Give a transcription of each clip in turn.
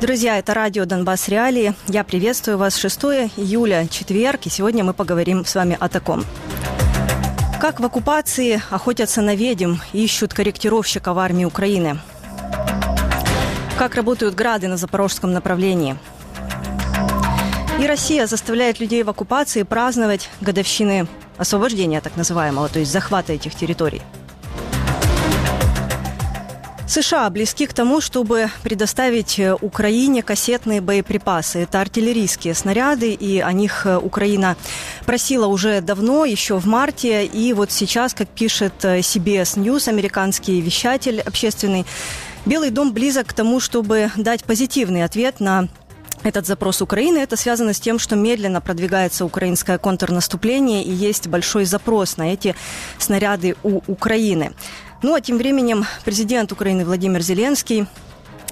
Друзья, это радио «Донбасс Реалии». Я приветствую вас. 6 июля, четверг, и сегодня мы поговорим с вами о таком. Как в оккупации охотятся на ведьм ищут корректировщика в армии Украины? Как работают грады на запорожском направлении? И Россия заставляет людей в оккупации праздновать годовщины освобождения так называемого, то есть захвата этих территорий – США близки к тому, чтобы предоставить э, Украине кассетные боеприпасы. Это артиллерийские снаряды, и о них э, Украина просила уже давно, еще в марте. И вот сейчас, как пишет э, CBS News, американский вещатель общественный, Белый дом близок к тому, чтобы дать позитивный ответ на этот запрос Украины. Это связано с тем, что медленно продвигается украинское контрнаступление и есть большой запрос на эти снаряды у Украины. Ну а тем временем президент Украины Владимир Зеленский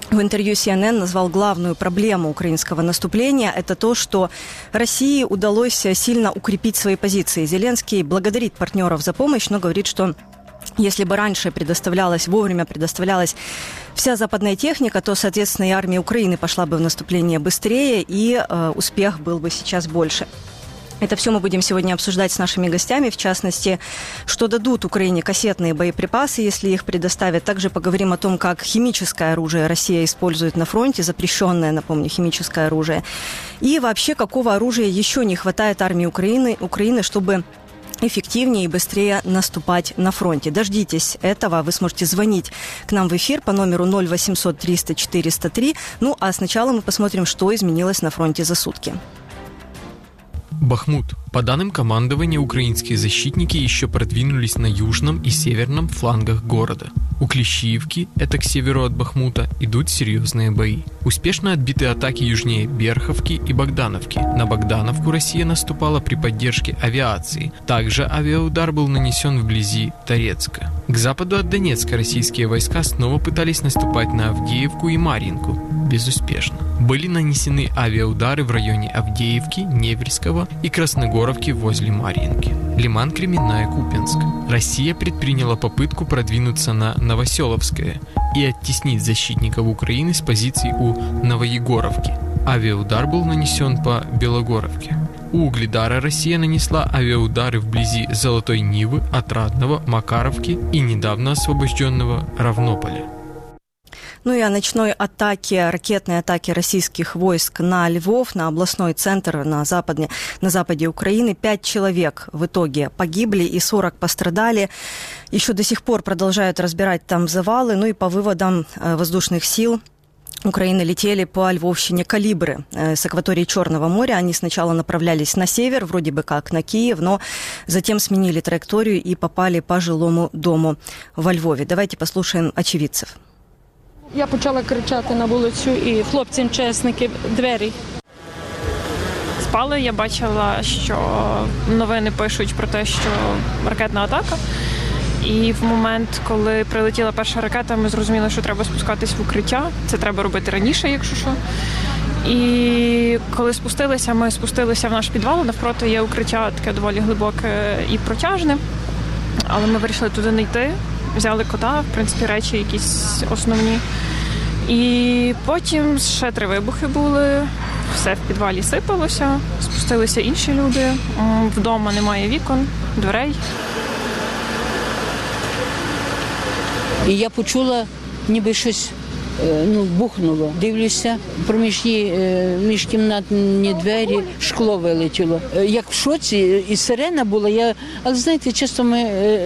в интервью CNN назвал главную проблему украинского наступления – это то, что России удалось сильно укрепить свои позиции. Зеленский благодарит партнеров за помощь, но говорит, что если бы раньше предоставлялась, вовремя предоставлялась вся западная техника, то, соответственно, и армия Украины пошла бы в наступление быстрее, и э, успех был бы сейчас больше. Это все мы будем сегодня обсуждать с нашими гостями, в частности, что дадут Украине кассетные боеприпасы, если их предоставят. Также поговорим о том, как химическое оружие Россия использует на фронте, запрещенное, напомню, химическое оружие. И вообще, какого оружия еще не хватает армии Украины, Украины чтобы эффективнее и быстрее наступать на фронте. Дождитесь этого. Вы сможете звонить к нам в эфир по номеру 0800 300 403. Ну, а сначала мы посмотрим, что изменилось на фронте за сутки. Бахмут. По данным командования, украинские защитники еще продвинулись на южном и северном флангах города. У Клещиевки, это к северу от Бахмута, идут серьезные бои. Успешно отбиты атаки южнее Берховки и Богдановки. На Богдановку Россия наступала при поддержке авиации. Также авиаудар был нанесен вблизи Торецка. К западу от Донецка российские войска снова пытались наступать на Авдеевку и Маринку. Безуспешно. Были нанесены авиаудары в районе Авдеевки, Неверского и Красногоровки возле Марьинки. Лиман Кременная Купенск. Россия предприняла попытку продвинуться на Новоселовское и оттеснить защитников Украины с позиций у Новоегоровки. Авиаудар был нанесен по Белогоровке. У Угледара Россия нанесла авиаудары вблизи Золотой Нивы, Отрадного, Макаровки и недавно освобожденного Равнополя. Ну и о ночной атаке, ракетной атаке российских войск на Львов, на областной центр на западе, на западе Украины. Пять человек в итоге погибли и 40 пострадали. Еще до сих пор продолжают разбирать там завалы. Ну и по выводам э, воздушных сил Украины летели по Львовщине калибры э, с акватории Черного моря. Они сначала направлялись на север, вроде бы как на Киев, но затем сменили траекторию и попали по жилому дому во Львове. Давайте послушаем очевидцев. Я почала кричати на вулицю і хлопцям чесники двері. Спали, я бачила, що новини пишуть про те, що ракетна атака. І в момент, коли прилетіла перша ракета, ми зрозуміли, що треба спускатись в укриття. Це треба робити раніше, якщо що. І коли спустилися, ми спустилися в наш підвал. Навпроти є укриття таке доволі глибоке і протяжне. Але ми вирішили туди не йти. Взяли кота, в принципі, речі якісь основні. І потім ще три вибухи були. Все в підвалі сипалося, спустилися інші люди. Вдома немає вікон, дверей. І я почула, ніби щось ну, бухнуло. Дивлюся, проміжні е, міжкімнатні двері, шкло вилетіло. Е, як в шоці, і сирена була, я, але знаєте, часто ми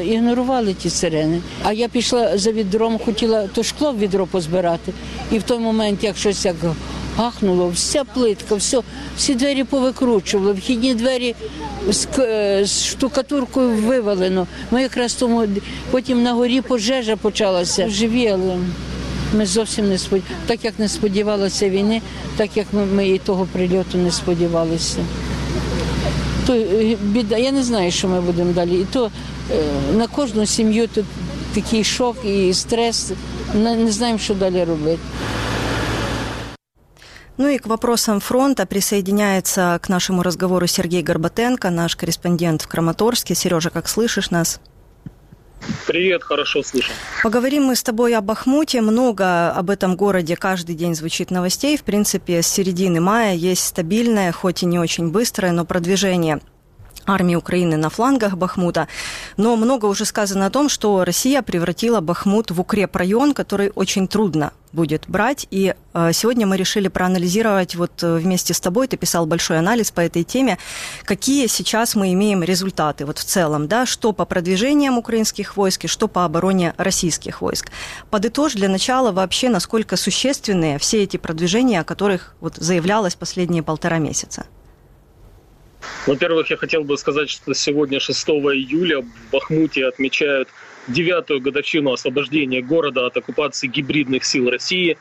ігнорували ті сирени. А я пішла за відром, хотіла то шкло в відро позбирати. І в той момент, як щось як гахнуло, вся плитка, все, всі двері повикручували, вхідні двері з, з штукатуркою вивалено. Ми якраз тому потім на горі пожежа почалася. Живі, але ми зовсім не сподівалися. Так як не сподівалися війни, так як ми, ми і того прильоту не сподівалися. То е, біда, я не знаю, що ми будемо далі. І то е, на кожну сім'ю тут такий шок і стрес. Не знаємо, що далі робити. Ну и к вопросам фронта присоединяется к нашему разговору Сергей Горбатенко, наш корреспондент в Краматорске. Сережа, как слышишь нас? Привет, хорошо слышим. Поговорим мы с тобой о Бахмуте. Много об этом городе каждый день звучит новостей. В принципе, с середины мая есть стабильное, хоть и не очень быстрое, но продвижение армии Украины на флангах Бахмута. Но много уже сказано о том, что Россия превратила Бахмут в укрепрайон, который очень трудно будет брать. И э, сегодня мы решили проанализировать вот э, вместе с тобой, ты писал большой анализ по этой теме, какие сейчас мы имеем результаты вот в целом, да, что по продвижениям украинских войск и что по обороне российских войск. Подытожь для начала вообще, насколько существенные все эти продвижения, о которых вот заявлялось последние полтора месяца. Во-первых, я хотел бы сказать, что сегодня, 6 июля, в Бахмуте отмечают девятую годовщину освобождения города от оккупации гибридных сил России.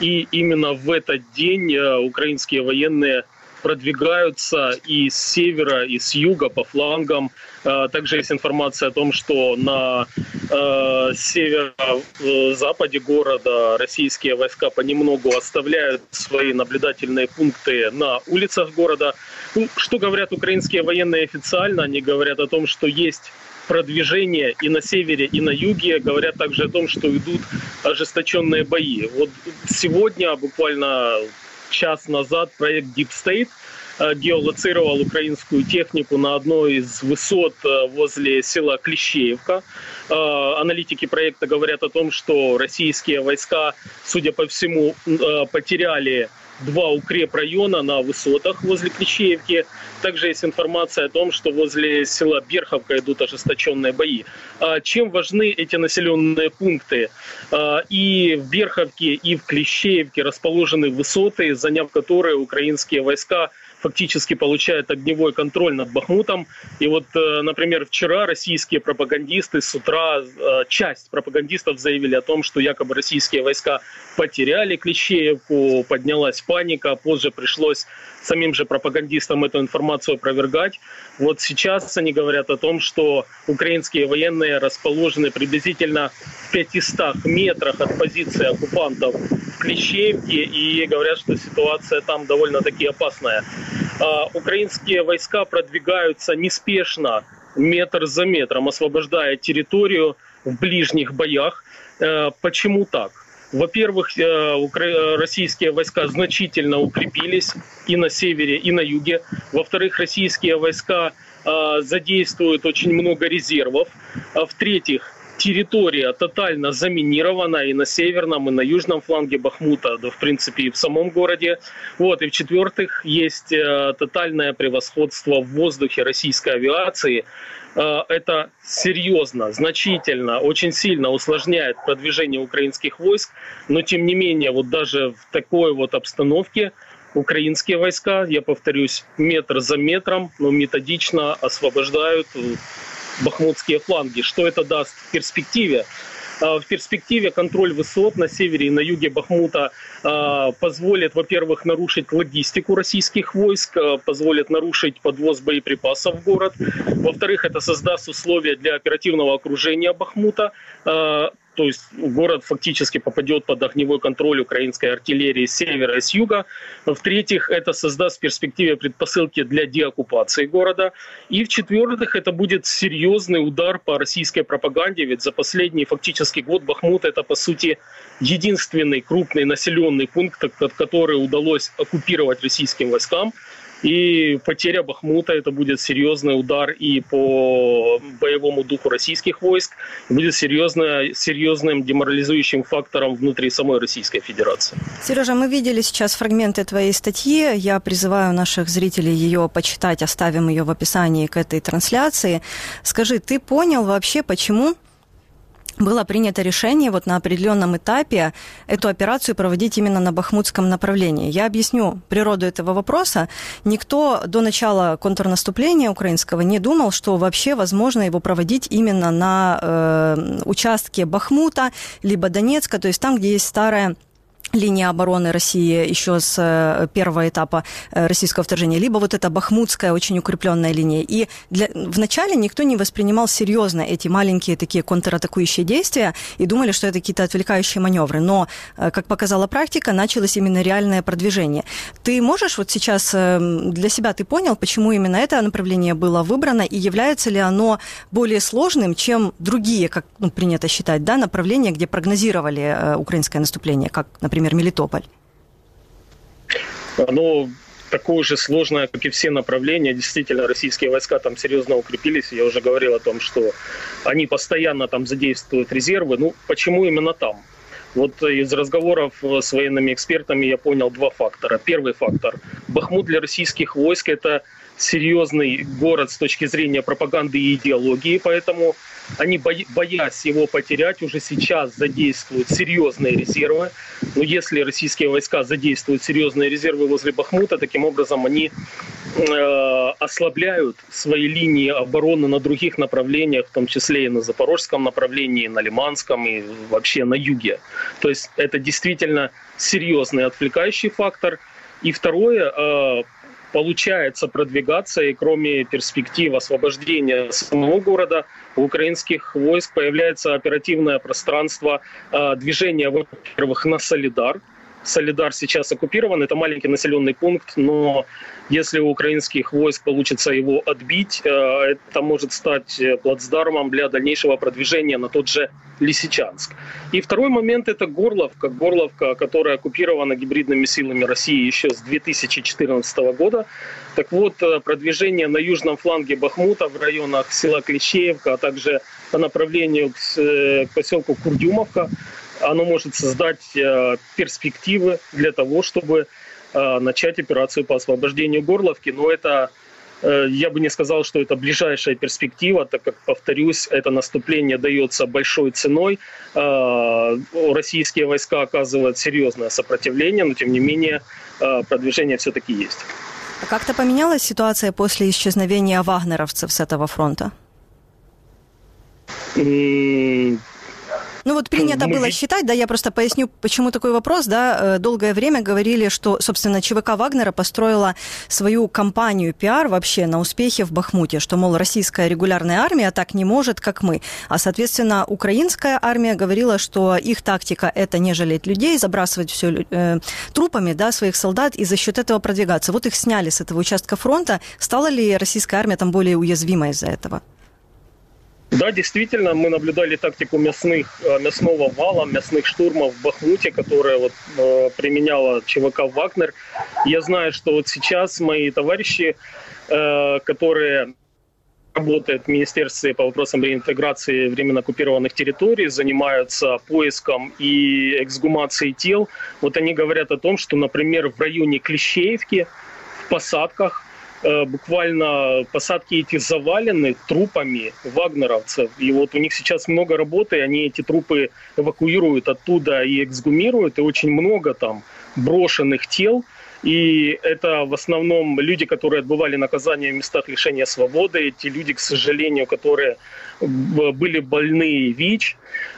И именно в этот день э, украинские военные продвигаются и с севера, и с юга по флангам. Э, также есть информация о том, что на э, северо-западе города российские войска понемногу оставляют свои наблюдательные пункты на улицах города. Ну, что говорят украинские военные официально? Они говорят о том, что есть продвижение и на севере, и на юге. Говорят также о том, что идут ожесточенные бои. Вот сегодня, буквально час назад, проект Deep State э, геолоцировал украинскую технику на одной из высот э, возле села Клещеевка. Э, аналитики проекта говорят о том, что российские войска, судя по всему, потеряли два укрепрайона на высотах возле Клещеевки. Также есть информация о том, что возле села Берховка идут ожесточенные бои. А чем важны эти населенные пункты? А, и в Берховке, и в Клещеевке расположены высоты, заняв которые украинские войска фактически получает огневой контроль над Бахмутом. И вот, э, например, вчера российские пропагандисты с утра, э, часть пропагандистов заявили о том, что якобы российские войска потеряли Клещеевку, поднялась паника, позже пришлось самим же пропагандистам эту информацию опровергать. Вот сейчас они говорят о том, что украинские военные расположены приблизительно в 500 метрах от позиции оккупантов в Клещеевке и говорят, что ситуация там довольно-таки опасная. А, украинские войска продвигаются неспешно, метр за метром, освобождая территорию в ближних боях. Э, почему так? Во-первых, э, российские войска значительно укрепились и на севере, и на юге. Во-вторых, российские войска э, задействуют очень много резервов. А в-третьих, территория тотально заминирована и на северном, и на южном фланге Бахмута, да, в принципе, и в самом городе. Вот. И в-четвертых, есть э, тотальное превосходство в воздухе российской авиации. Э, это серьезно, значительно, очень сильно усложняет продвижение украинских войск, но тем не менее, вот даже в такой вот обстановке украинские войска, я повторюсь, метр за метром, но методично освобождают бахмутские фланги. Что это даст в перспективе? А, в перспективе контроль высот на севере и на юге Бахмута а, позволит, во-первых, нарушить логистику российских войск, а, позволит нарушить подвоз боеприпасов в город. Во-вторых, это создаст условия для оперативного окружения Бахмута то есть город фактически попадет под огневой контроль украинской артиллерии с севера и с юга. В-третьих, это создаст в перспективе предпосылки для деоккупации города. И в-четвертых, это будет серьезный удар по российской пропаганде, ведь за последний фактически год Бахмут это по сути единственный крупный населенный пункт, который удалось оккупировать российским войскам. И потеря Бахмута это будет серьезный удар и по боевому духу российских войск, будет серьезным деморализующим фактором внутри самой Российской Федерации. Сережа, мы видели сейчас фрагменты твоей статьи. Я призываю наших зрителей ее почитать, оставим ее в описании к этой трансляции. Скажи, ты понял вообще, почему было принято решение вот на определенном этапе эту операцию проводить именно на бахмутском направлении. Я объясню природу этого вопроса. Никто до начала контрнаступления украинского не думал, что вообще возможно его проводить именно на э, участке Бахмута, либо Донецка, то есть там, где есть старая линия обороны России еще с э, первого этапа э, российского вторжения, либо вот эта бахмутская очень укрепленная линия. И для, вначале никто не воспринимал серьезно эти маленькие такие контратакующие действия и думали, что это какие-то отвлекающие маневры. Но, э, как показала практика, началось именно реальное продвижение. Ты можешь вот сейчас для себя ты понял, почему именно это направление было выбрано и является ли оно более сложным, чем другие, как ну, принято считать, да, направления, где прогнозировали украинское наступление, как, например, например, Мелитополь? Оно такое же сложное, как и все направления. Действительно, российские войска там серьезно укрепились. Я уже говорил о том, что они постоянно там задействуют резервы. Ну, почему именно там? Вот из разговоров с военными экспертами я понял два фактора. Первый фактор. Бахмут для российских войск – это серьезный город с точки зрения пропаганды и идеологии, поэтому они, боясь его потерять, уже сейчас задействуют серьезные резервы. Но если российские войска задействуют серьезные резервы возле Бахмута, таким образом они э, ослабляют свои линии обороны на других направлениях, в том числе и на запорожском направлении, на Лиманском и вообще на юге. То есть это действительно серьезный отвлекающий фактор. И второе, э, получается продвигаться, и кроме перспектив освобождения самого города, у украинских войск появляется оперативное пространство э, движения, во-первых, на Солидар, Солидар сейчас оккупирован, это маленький населенный пункт, но если у украинских войск получится его отбить, э, это может стать э, плацдармом для дальнейшего продвижения на тот же Лисичанск. И второй момент – это Горловка. Горловка, которая оккупирована гибридными силами России еще с 2014 года. Так вот, э, продвижение на южном фланге Бахмута в районах села Клещеевка, а также по направлению к поселку Курдюмовка – оно может создать э, перспективы для того, чтобы э, начать операцию по освобождению Горловки. Но это э, я бы не сказал, что это ближайшая перспектива, так как, повторюсь, это наступление дается большой ценой. Российские войска оказывают серьезное сопротивление, но тем не менее продвижение все-таки есть. А как-то поменялась ситуация после исчезновения вагнеровцев с этого фронта? Ну вот принято Мы... было считать, да, я просто поясню, почему такой вопрос, да, э, долгое время говорили, что, собственно, ЧВК Вагнера построила свою кампанию пиар вообще на успехе в Бахмуте, что, мол, российская регулярная армия так не может, как мы. А, соответственно, украинская армия говорила, что их тактика – это не жалеть людей, забрасывать все э, трупами, да, своих солдат и за счет этого продвигаться. Вот их сняли с этого участка фронта. Стала ли российская армия там более уязвимой из-за этого? Да, действительно, мы наблюдали тактику мясных, э, мясного вала, мясных штурмов в Бахмуте, которая вот, э, применяла ЧВК «Вагнер». Я знаю, что вот сейчас мои товарищи, э, которые работают в Министерстве по вопросам реинтеграции временно оккупированных территорий, занимаются поиском и эксгумацией тел. Вот они говорят о том, что, например, в районе Клещеевки в посадках буквально посадки эти завалены трупами вагнеровцев. И вот у них сейчас много работы, они эти трупы эвакуируют оттуда и эксгумируют, и очень много там брошенных тел. И это в основном люди, которые отбывали наказание в местах лишения свободы, эти люди, к сожалению, которые были больны ВИЧ,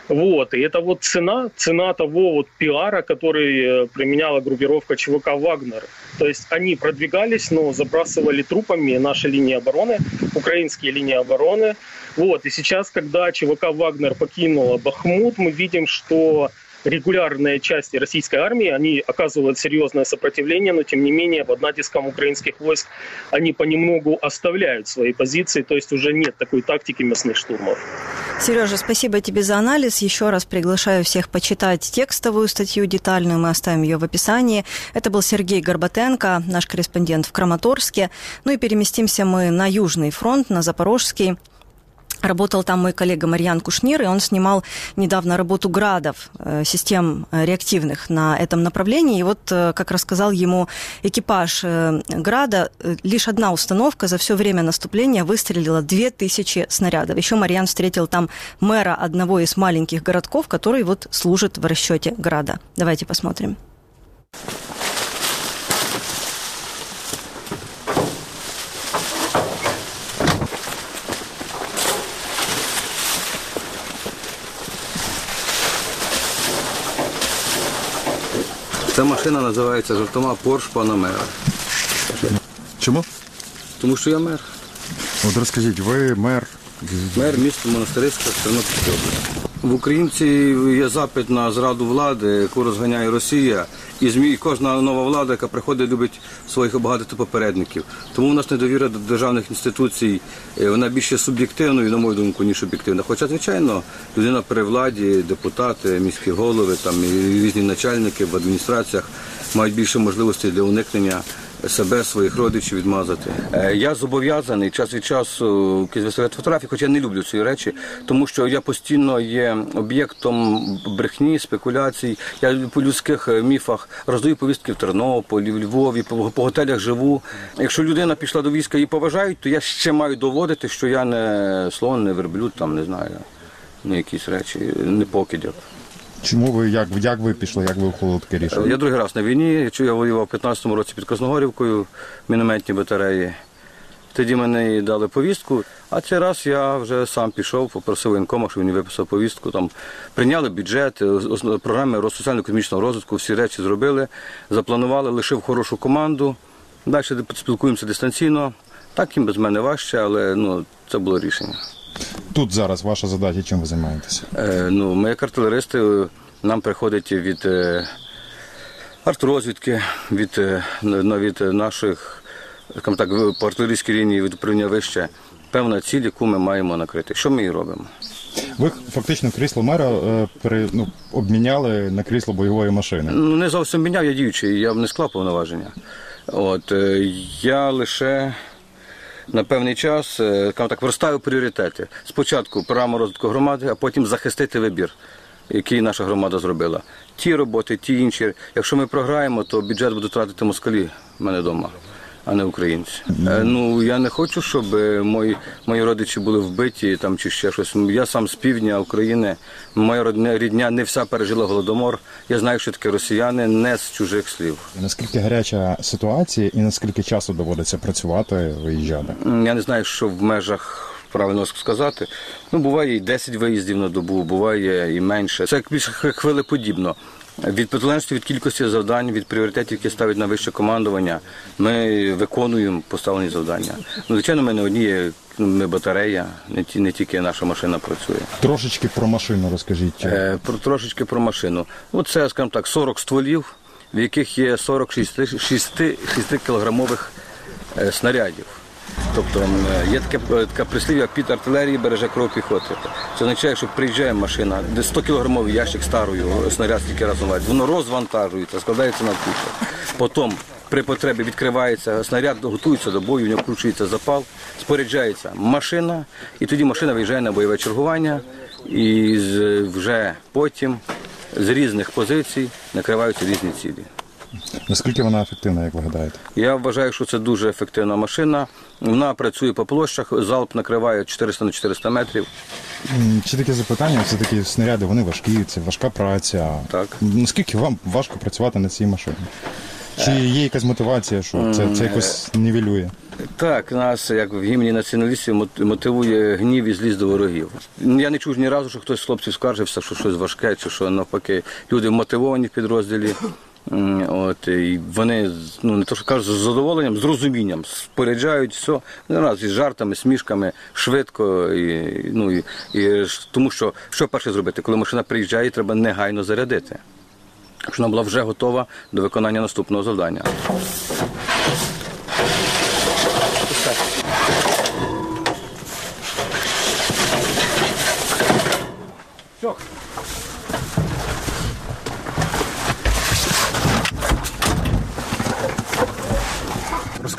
вот, и это вот цена, цена того вот пиара, который э, применяла группировка ЧВК «Вагнер». То есть они продвигались, но забрасывали трупами наши линии обороны, украинские линии обороны. Вот, и сейчас, когда ЧВК «Вагнер» покинула Бахмут, мы видим, что регулярные части российской армии, они оказывают серьезное сопротивление, но тем не менее под натиском украинских войск они понемногу оставляют свои позиции, то есть уже нет такой тактики мясных штурмов. Сережа, спасибо тебе за анализ. Еще раз приглашаю всех почитать текстовую статью детальную, мы оставим ее в описании. Это был Сергей Горбатенко, наш корреспондент в Краматорске. Ну и переместимся мы на Южный фронт, на Запорожский. Работал там мой коллега Марьян Кушнир, и он снимал недавно работу градов, э, систем э, реактивных на этом направлении. И вот, э, как рассказал ему экипаж града, лишь одна установка за все время наступления выстрелила 2000 снарядов. Еще Марьян встретил там мэра одного из маленьких городков, который вот служит в расчете града. Давайте посмотрим. Ця машина називається жартома Порш Панамера. Чому? Тому що я мер. От розкажіть, ви мер. Мер міста Монастириська Тернопільської області. В українців є запит на зраду влади, яку розганяє Росія. І ЗМІ, кожна нова влада, яка приходить, любить своїх багато попередників. Тому у нас недовіра до державних інституцій, е, вона більше суб'єктивною, на мою думку, ніж об'єктивна. Хоча, звичайно, людина при владі, депутати, міські голови, там різні начальники в адміністраціях мають більше можливостей для уникнення себе, своїх родичів відмазати. Е, Я зобов'язаний час від часу виставляти фотографії, хоча я не люблю ці речі, тому що я постійно є об'єктом брехні, спекуляцій. Я по людських е, міфах роздаю повістки в Тернополі, в Львові, по готелях живу. Якщо людина пішла до війська і поважають, то я ще маю доводити, що я не слон, не верблюд, там не знаю, не якісь речі, не покидьок. Чому ви як, як ви пішли, як ви ухвалили таке рішення? Я другий раз на війні. Я воював в 15-му році під Красногорівкою в мінометній батареї. Тоді мене дали повістку, а цей раз я вже сам пішов, попросив воєнкома, щоб він виписав повістку. Там прийняли бюджет, програми соціально-економічного розвитку, всі речі зробили, запланували, лишив хорошу команду. Далі спілкуємося дистанційно. Так їм без мене важче, але ну, це було рішення. Тут зараз ваша задача, чим ви займаєтеся? Е, ну, ми як артилеристи, нам приходить від е, артрозвідки, від, е, від наших, так, по артилерійській лінії від управління вище, певна ціль, яку ми маємо накрити. Що ми і робимо? Ви фактично крісло мера е, пере, ну, обміняли на крісло бойової машини. Ну, не зовсім міняв, я діючий, я б не склав повноваження. От, е, я лише на певний час е, так, розставив пріоритети. Спочатку програма розвитку громади, а потім захистити вибір, який наша громада зробила. Ті роботи, ті інші. Якщо ми програємо, то бюджет будуть тратити москалі в мене вдома. А не українці. Е, Ну я не хочу, щоб е, мої, мої родичі були вбиті там чи ще щось. Я сам з півдня України. Моя родня рідня не вся пережила голодомор. Я знаю, що таке росіяни не з чужих слів. Наскільки гаряча ситуація і наскільки часу доводиться працювати, виїжджати? Я не знаю, що в межах правильно сказати. Ну, буває і 10 виїздів на добу, буває і менше. Це більше хвилеподібно. Від залежності від кількості завдань, від пріоритетів, які ставить на вище командування, ми виконуємо поставлені завдання. Ну, звичайно, ми не одні, ми батарея, не, ті, не тільки наша машина працює. Трошечки про машину розкажіть. Е, про, трошечки про машину. Ну, це, скажімо так, 40 стволів, в яких є 46 6 кілограмових е, снарядів. Тобто є таке, е, таке прислів'я, під артилерії береже кров піхоти. Це означає, що приїжджає машина, де 100 кілограмовий ящик старою, е, снаряд стільки разом валить, воно розвантажується, складається на кучу. Потім при потребі відкривається снаряд, готується до бою, в нього включується запал, споряджається машина, і тоді машина виїжджає на бойове чергування, і вже потім з різних позицій накриваються різні цілі. Наскільки вона ефективна, як ви гадаєте? Я вважаю, що це дуже ефективна машина. Вона працює по площах, залп накриває 400 на 400 метрів. Ще таке запитання, все таки снаряди, вони важкі, це важка праця. Так. Наскільки вам важко працювати на цій машині? Чи є якась мотивація, що це, це якось нівелює? Так, нас, як в гімні націоналістів, мотивує гнів і злість до ворогів. Я не чув ні разу, що хтось з хлопців скаржився, що щось важке, чи що навпаки. Люди мотивовані в підрозділі. От, і вони, ну не то, що кажуть, з задоволенням, з розумінням споряджають все, не раз із жартами, смішками, швидко. І, ну, і, і тому що що перше зробити? Коли машина приїжджає, треба негайно зарядити. Щоб вона була вже готова до виконання наступного завдання.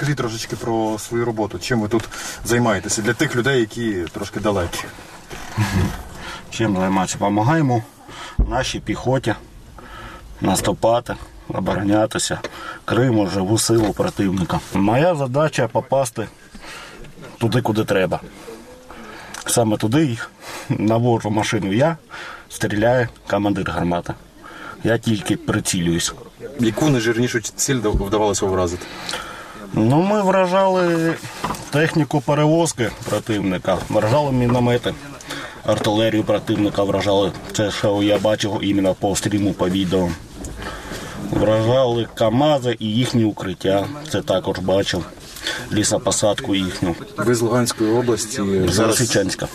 Розкажіть трошечки про свою роботу. Чим ви тут займаєтеся для тих людей, які трошки далекі? Чим займатися? Допомагаємо нашій піхоті наступати, оборонятися, Криму, живу силу противника. Моя задача попасти туди, куди треба. Саме туди їх навожу машину я, стріляє командир гармати. Я тільки прицілююсь. Яку найжирнішу ціль вдавалося вразити? Ну, ми вражали техніку перевозки противника, вражали міномети, артилерію противника вражали. Це що я бачив іменно по стріму, по відео. Вражали КАМАЗи і їхні укриття. Це також бачив. Лісопосадку їхню. Ви з Луганської області З Лисичанська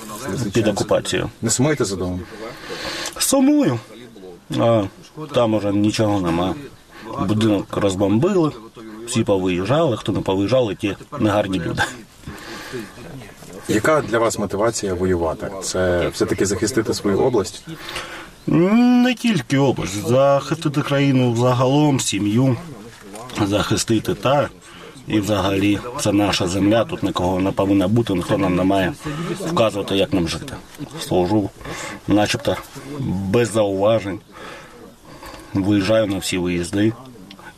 під окупацією. не сумуєте за домом? Сумую. А там уже нічого нема. Будинок розбомбили, всі повиїжджали, хто не повиїжджали, ті негарні люди. Яка для вас мотивація воювати? Це все-таки захистити свою область? Не тільки область, захистити країну загалом, сім'ю, захистити та і взагалі це наша земля. Тут нікого не повинно бути, ніхто нам не має вказувати, як нам жити. Служу, начебто, без зауважень. Виїжджаю на всі виїзди.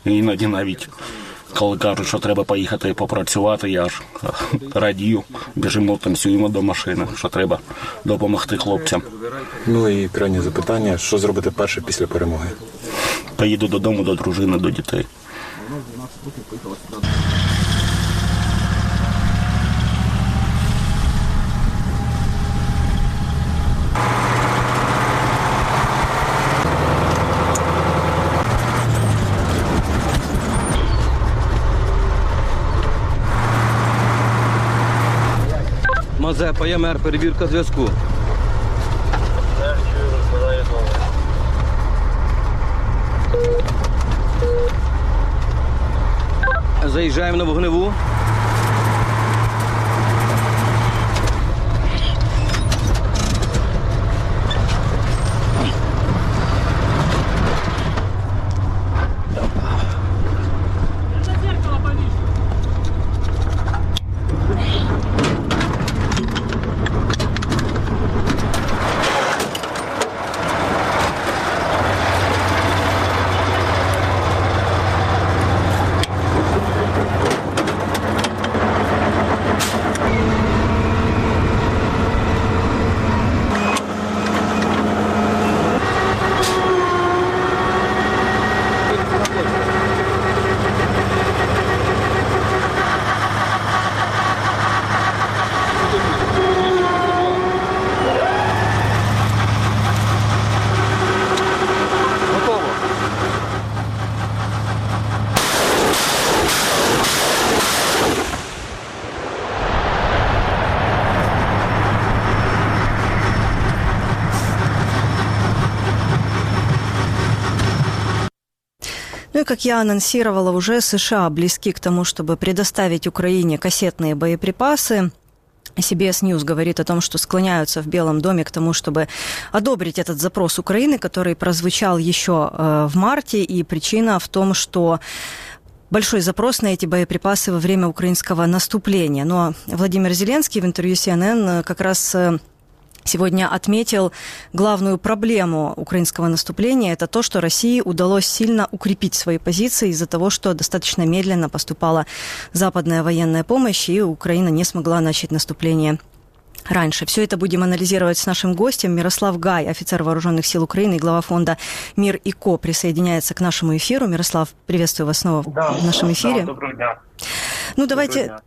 Іноді навіть коли кажуть, що треба поїхати попрацювати, я ж радію, біжимо танцюємо до машини, що треба допомогти хлопцям. Ну і крайнє запитання: що зробити перше після перемоги? Поїду додому до дружини, до дітей. Мазепа, ЄМР, перевірка зв'язку. Заїжджаємо на вогневу. Как я анонсировала уже, США близки к тому, чтобы предоставить Украине кассетные боеприпасы. CBS News говорит о том, что склоняются в Белом доме к тому, чтобы одобрить этот запрос Украины, который прозвучал еще э, в марте, и причина в том, что большой запрос на эти боеприпасы во время украинского наступления. Но Владимир Зеленский в интервью CNN как раз сегодня отметил главную проблему украинского наступления. Это то, что России удалось сильно укрепить свои позиции из-за того, что достаточно медленно поступала западная военная помощь, и Украина не смогла начать наступление раньше. Все это будем анализировать с нашим гостем. Мирослав Гай, офицер вооруженных сил Украины и глава фонда «Мир и Ко» присоединяется к нашему эфиру. Мирослав, приветствую вас снова да, в нашем эфире. Да, доброго дня. Ну, давайте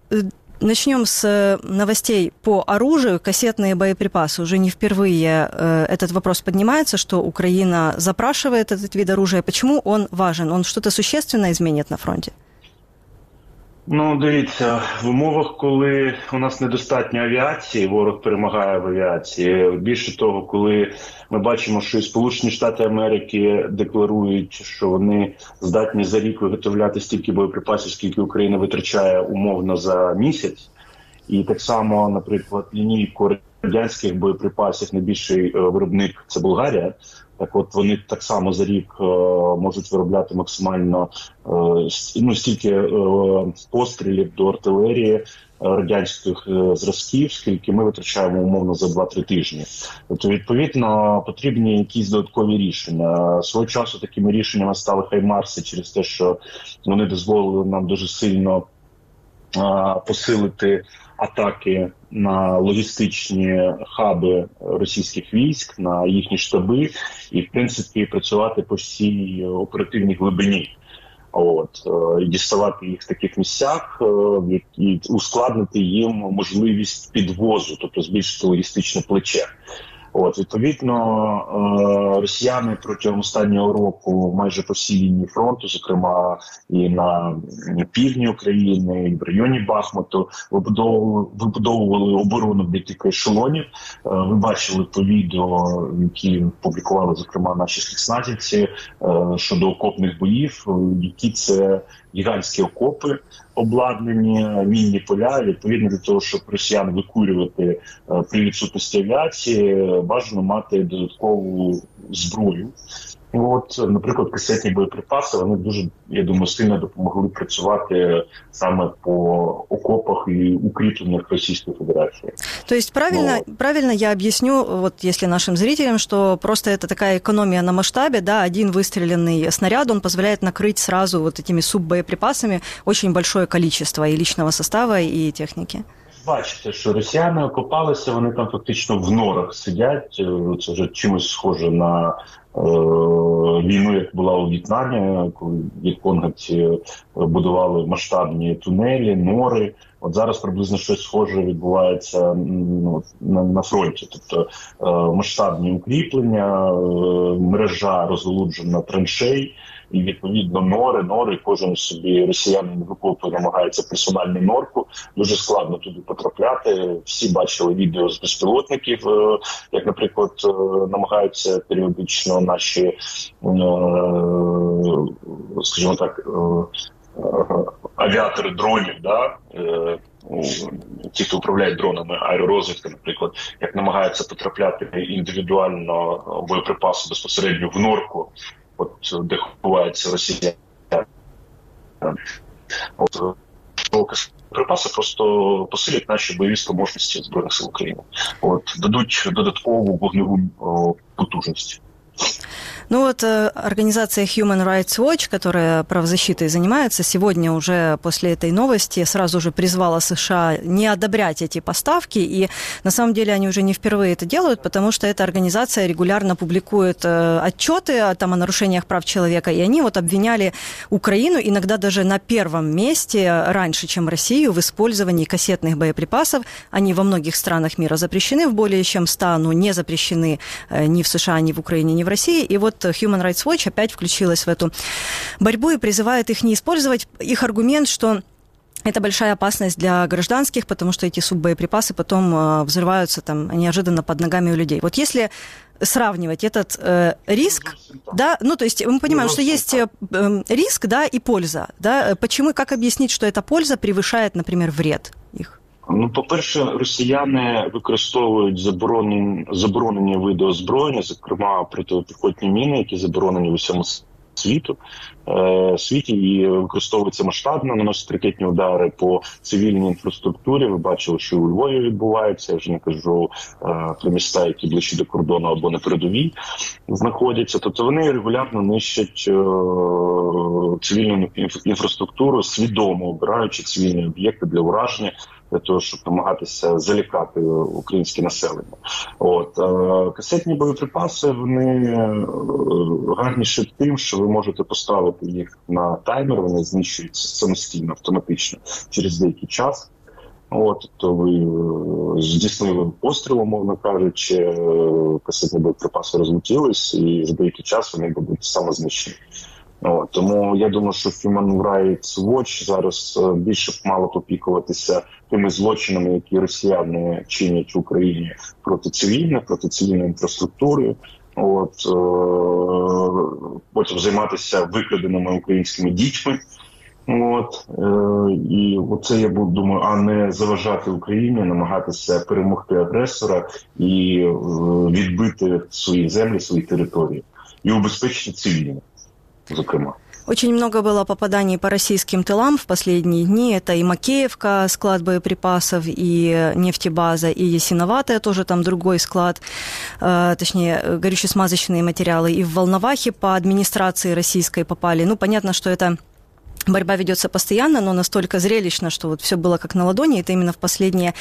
Начнем с новостей по оружию. Кассетные боеприпасы. Уже не впервые э, этот вопрос поднимается, что Украина запрашивает этот вид оружия. Почему он важен? Он что-то существенно изменит на фронте? Ну, дивіться, в умовах, коли у нас недостатньо авіації, ворог перемагає в авіації. Більше того, коли ми бачимо, що і Сполучені Штати Америки декларують, що вони здатні за рік виготовляти стільки боєприпасів, скільки Україна витрачає умовно за місяць, і так само, наприклад, лінійку радянських боєприпасів найбільший виробник це Болгарія. Так, от вони так само за рік е, можуть виробляти максимально е, ну, стільки е, пострілів до артилерії радянських зразків, скільки ми витрачаємо умовно за 2-3 тижні. Тобто, відповідно, потрібні якісь додаткові рішення. Свого часу такими рішеннями стали хаймарси через те, що вони дозволили нам дуже сильно посилити атаки на логістичні хаби російських військ, на їхні штаби, і в принципі працювати по всій оперативній глибині. От і діставати їх в таких місцях, і ускладнити їм можливість підвозу, тобто збільшити логістичне плече. От відповідно, е, росіяни протягом останнього року майже по всій лінії фронту, зокрема і на півдні України, і в районі Бахмуту, вибудовували оборону декілька ешелонів. Е, ви бачили по відео, які публікували зокрема наші спецназівці щодо окопних боїв, які це гігантські окопи обладнані, мінні поля. Відповідно для того, щоб росіян викурювати е, при відсутності авіації, бажано мати додаткову зброю. От, наприклад, касетні боєприпаси вони дуже, я думаю, сильно допомогли працювати саме по окопах и укрепленных Российской Федерации. То есть правильно, Но... правильно я объясню, вот если нашим зрителям, что просто это такая экономия на масштабе, да, один выстреленный снаряд, он позволяет накрыть сразу вот этими суббоеприпасами очень большое количество и личного состава, и техники. Бачите, що росіяни окопалися, вони там фактично в норах сидять. Це вже чимось схоже на Е, війну, як була у В'єтнамі, коли в'єтконгівці будували масштабні тунелі, нори. От зараз приблизно щось схоже відбувається ну, на, на фронті, тобто е, масштабні укріплення, е, мережа розголуджена траншей і відповідно нори, нори. Кожен собі росіянин викопує, намагається персональну норку. Дуже складно туди потрапляти. Всі бачили відео з безпілотників, е, як, наприклад, е, намагаються періодично наші, е, скажімо так. Авіатори дронів, да ті, хто управляють дронами аеророзвідки, наприклад, як намагаються потрапляти індивідуально боєприпаси безпосередньо в норку от де ховаються росіяни. От припаси просто посилять наші бойові спроможності збройних сил України. От дадуть додаткову вогневу потужність. Ну вот э, организация Human Rights Watch, которая правозащитой занимается, сегодня уже после этой новости сразу же призвала США не одобрять эти поставки. И на самом деле они уже не впервые это делают, потому что эта организация регулярно публикует э, отчеты там, о нарушениях прав человека. И они вот обвиняли Украину иногда даже на первом месте раньше, чем Россию, в использовании кассетных боеприпасов. Они во многих странах мира запрещены, в более чем 100, но не запрещены э, ни в США, ни в Украине, ни в России. И вот Human Rights Watch опять включилась в эту борьбу и призывает их не использовать. Их аргумент, что это большая опасность для гражданских, потому что эти суббоеприпасы потом э, взрываются там неожиданно под ногами у людей. Вот если сравнивать этот э, риск, да, ну то есть мы понимаем, что есть э, риск, да, и польза, да, почему, как объяснить, что эта польза превышает, например, вред их? Ну, по-перше, росіяни використовують заборонені заборонені види озброєння, зокрема протипіхотні міни, які заборонені в усьому світу е, світі і використовуються масштабно, наносять ракетні удари по цивільній інфраструктурі. Ви бачили, що у Львові відбувається. Я вже не кажу е, про міста, які ближче до кордону або на передовій знаходяться. Тобто вони регулярно нищать е, цивільну інфраструктуру, свідомо обираючи цивільні об'єкти для ураження для того, щоб намагатися залікати українське населення. От е, касетні боєприпаси вони е, гарніші тим, що ви можете поставити їх на таймер. Вони знищуються самостійно автоматично через деякий час. От, то ви е, здійснили постріл, умовно кажучи, касетні боєприпаси розлетілись, і за деякий час вони будуть самознищені. От, Тому я думаю, що Human Rights Watch зараз е, більше б мало попікуватися тими злочинами, які росіяни чинять в Україні проти цивільних, проти цивільної інфраструктури. От е, потім займатися викраденими українськими дітьми. От е, і оце я буду думаю, а не заважати Україні, намагатися перемогти агресора і е, відбити свої землі, свої території і убезпечити цивільних зокрема. Очень много было попаданий по российским тылам в последние дни. Это и Макеевка, склад боеприпасов, и нефтебаза, и Ясиноватая, тоже там другой склад, э, точнее, горюче-смазочные материалы. И в Волновахе по администрации российской попали. Ну, понятно, что это борьба ведется постоянно, но настолько зрелищно, что вот все было как на ладони, это именно в последние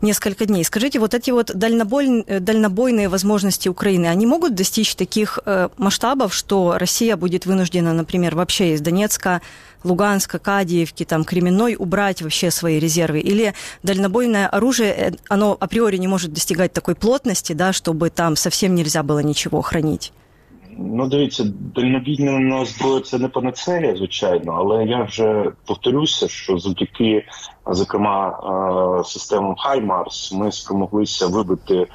несколько дней. Скажите, вот эти вот дальнобой, дальнобойные возможности Украины, они могут достичь таких э, масштабов, что Россия будет вынуждена, например, вообще из Донецка, Луганска, Кадиевки, там, Кременной убрать вообще свои резервы? Или дальнобойное оружие, э, оно априори не может достигать такой плотности, да, чтобы там совсем нельзя было ничего хранить? Ну, дивіться, дальнобійна зброя це не панацея, звичайно, але я вже повторюся, що завдяки, зокрема, е, системам Хаймарс ми спромоглися вибити е,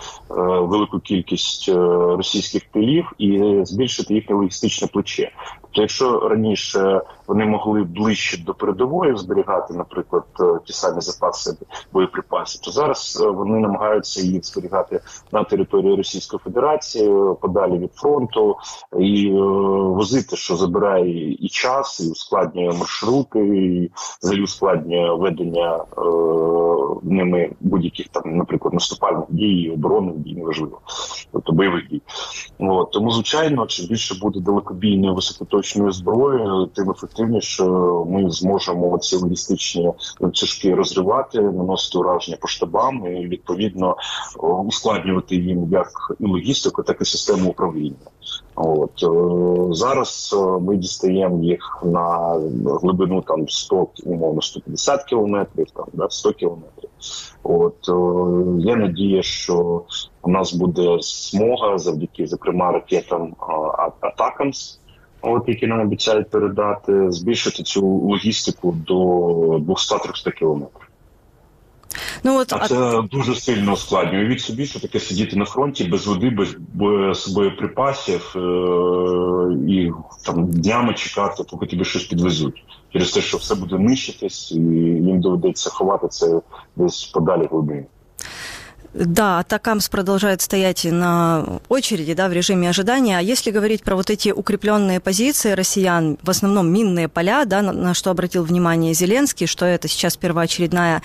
велику кількість е, російських пилів і збільшити їхнє логістичне плече. Тобто, якщо раніше вони могли ближче до передової зберігати, наприклад, ті самі запаси боєприпасів, то зараз вони намагаються їх зберігати на території Російської Федерації подалі від фронту і возити, що забирає і час, і ускладнює маршрути, і взагалі ускладнює ведення е, ними будь-яких там, наприклад, наступальних дій, оборонних дій, неважливо, тобто бойових дій. От. Тому, звичайно, чим більше буде далекобійної високоточної зброї, тим ефективніше ми зможемо ці логістичні ланцюжки розривати, наносити ураження по штабам і відповідно ускладнювати їм як і логістику, так і систему управління. От е, зараз е, ми дістаємо їх на глибину там 100, умовно 150 кілометрів, там да 100 кілометрів. От е, є надія, що у нас буде змога завдяки, зокрема, ракетам Атакамс, от які нам обіцяють передати, збільшити цю логістику до 200-300 кілометрів. Ну от а це дуже сильно ускладнює. Від собі, що таке сидіти на фронті без води, без, без боєприпасів е- і там днями чекати, поки тобі щось підвезуть. Через те, що все буде нищитись, і їм доведеться ховати це десь подалі глибини. Да, Атакамс продолжает стоять на очереди, да, в режиме ожидания. А если говорить про вот эти укрепленные позиции россиян, в основном минные поля, да, на, на что обратил внимание Зеленский, что это сейчас первоочередная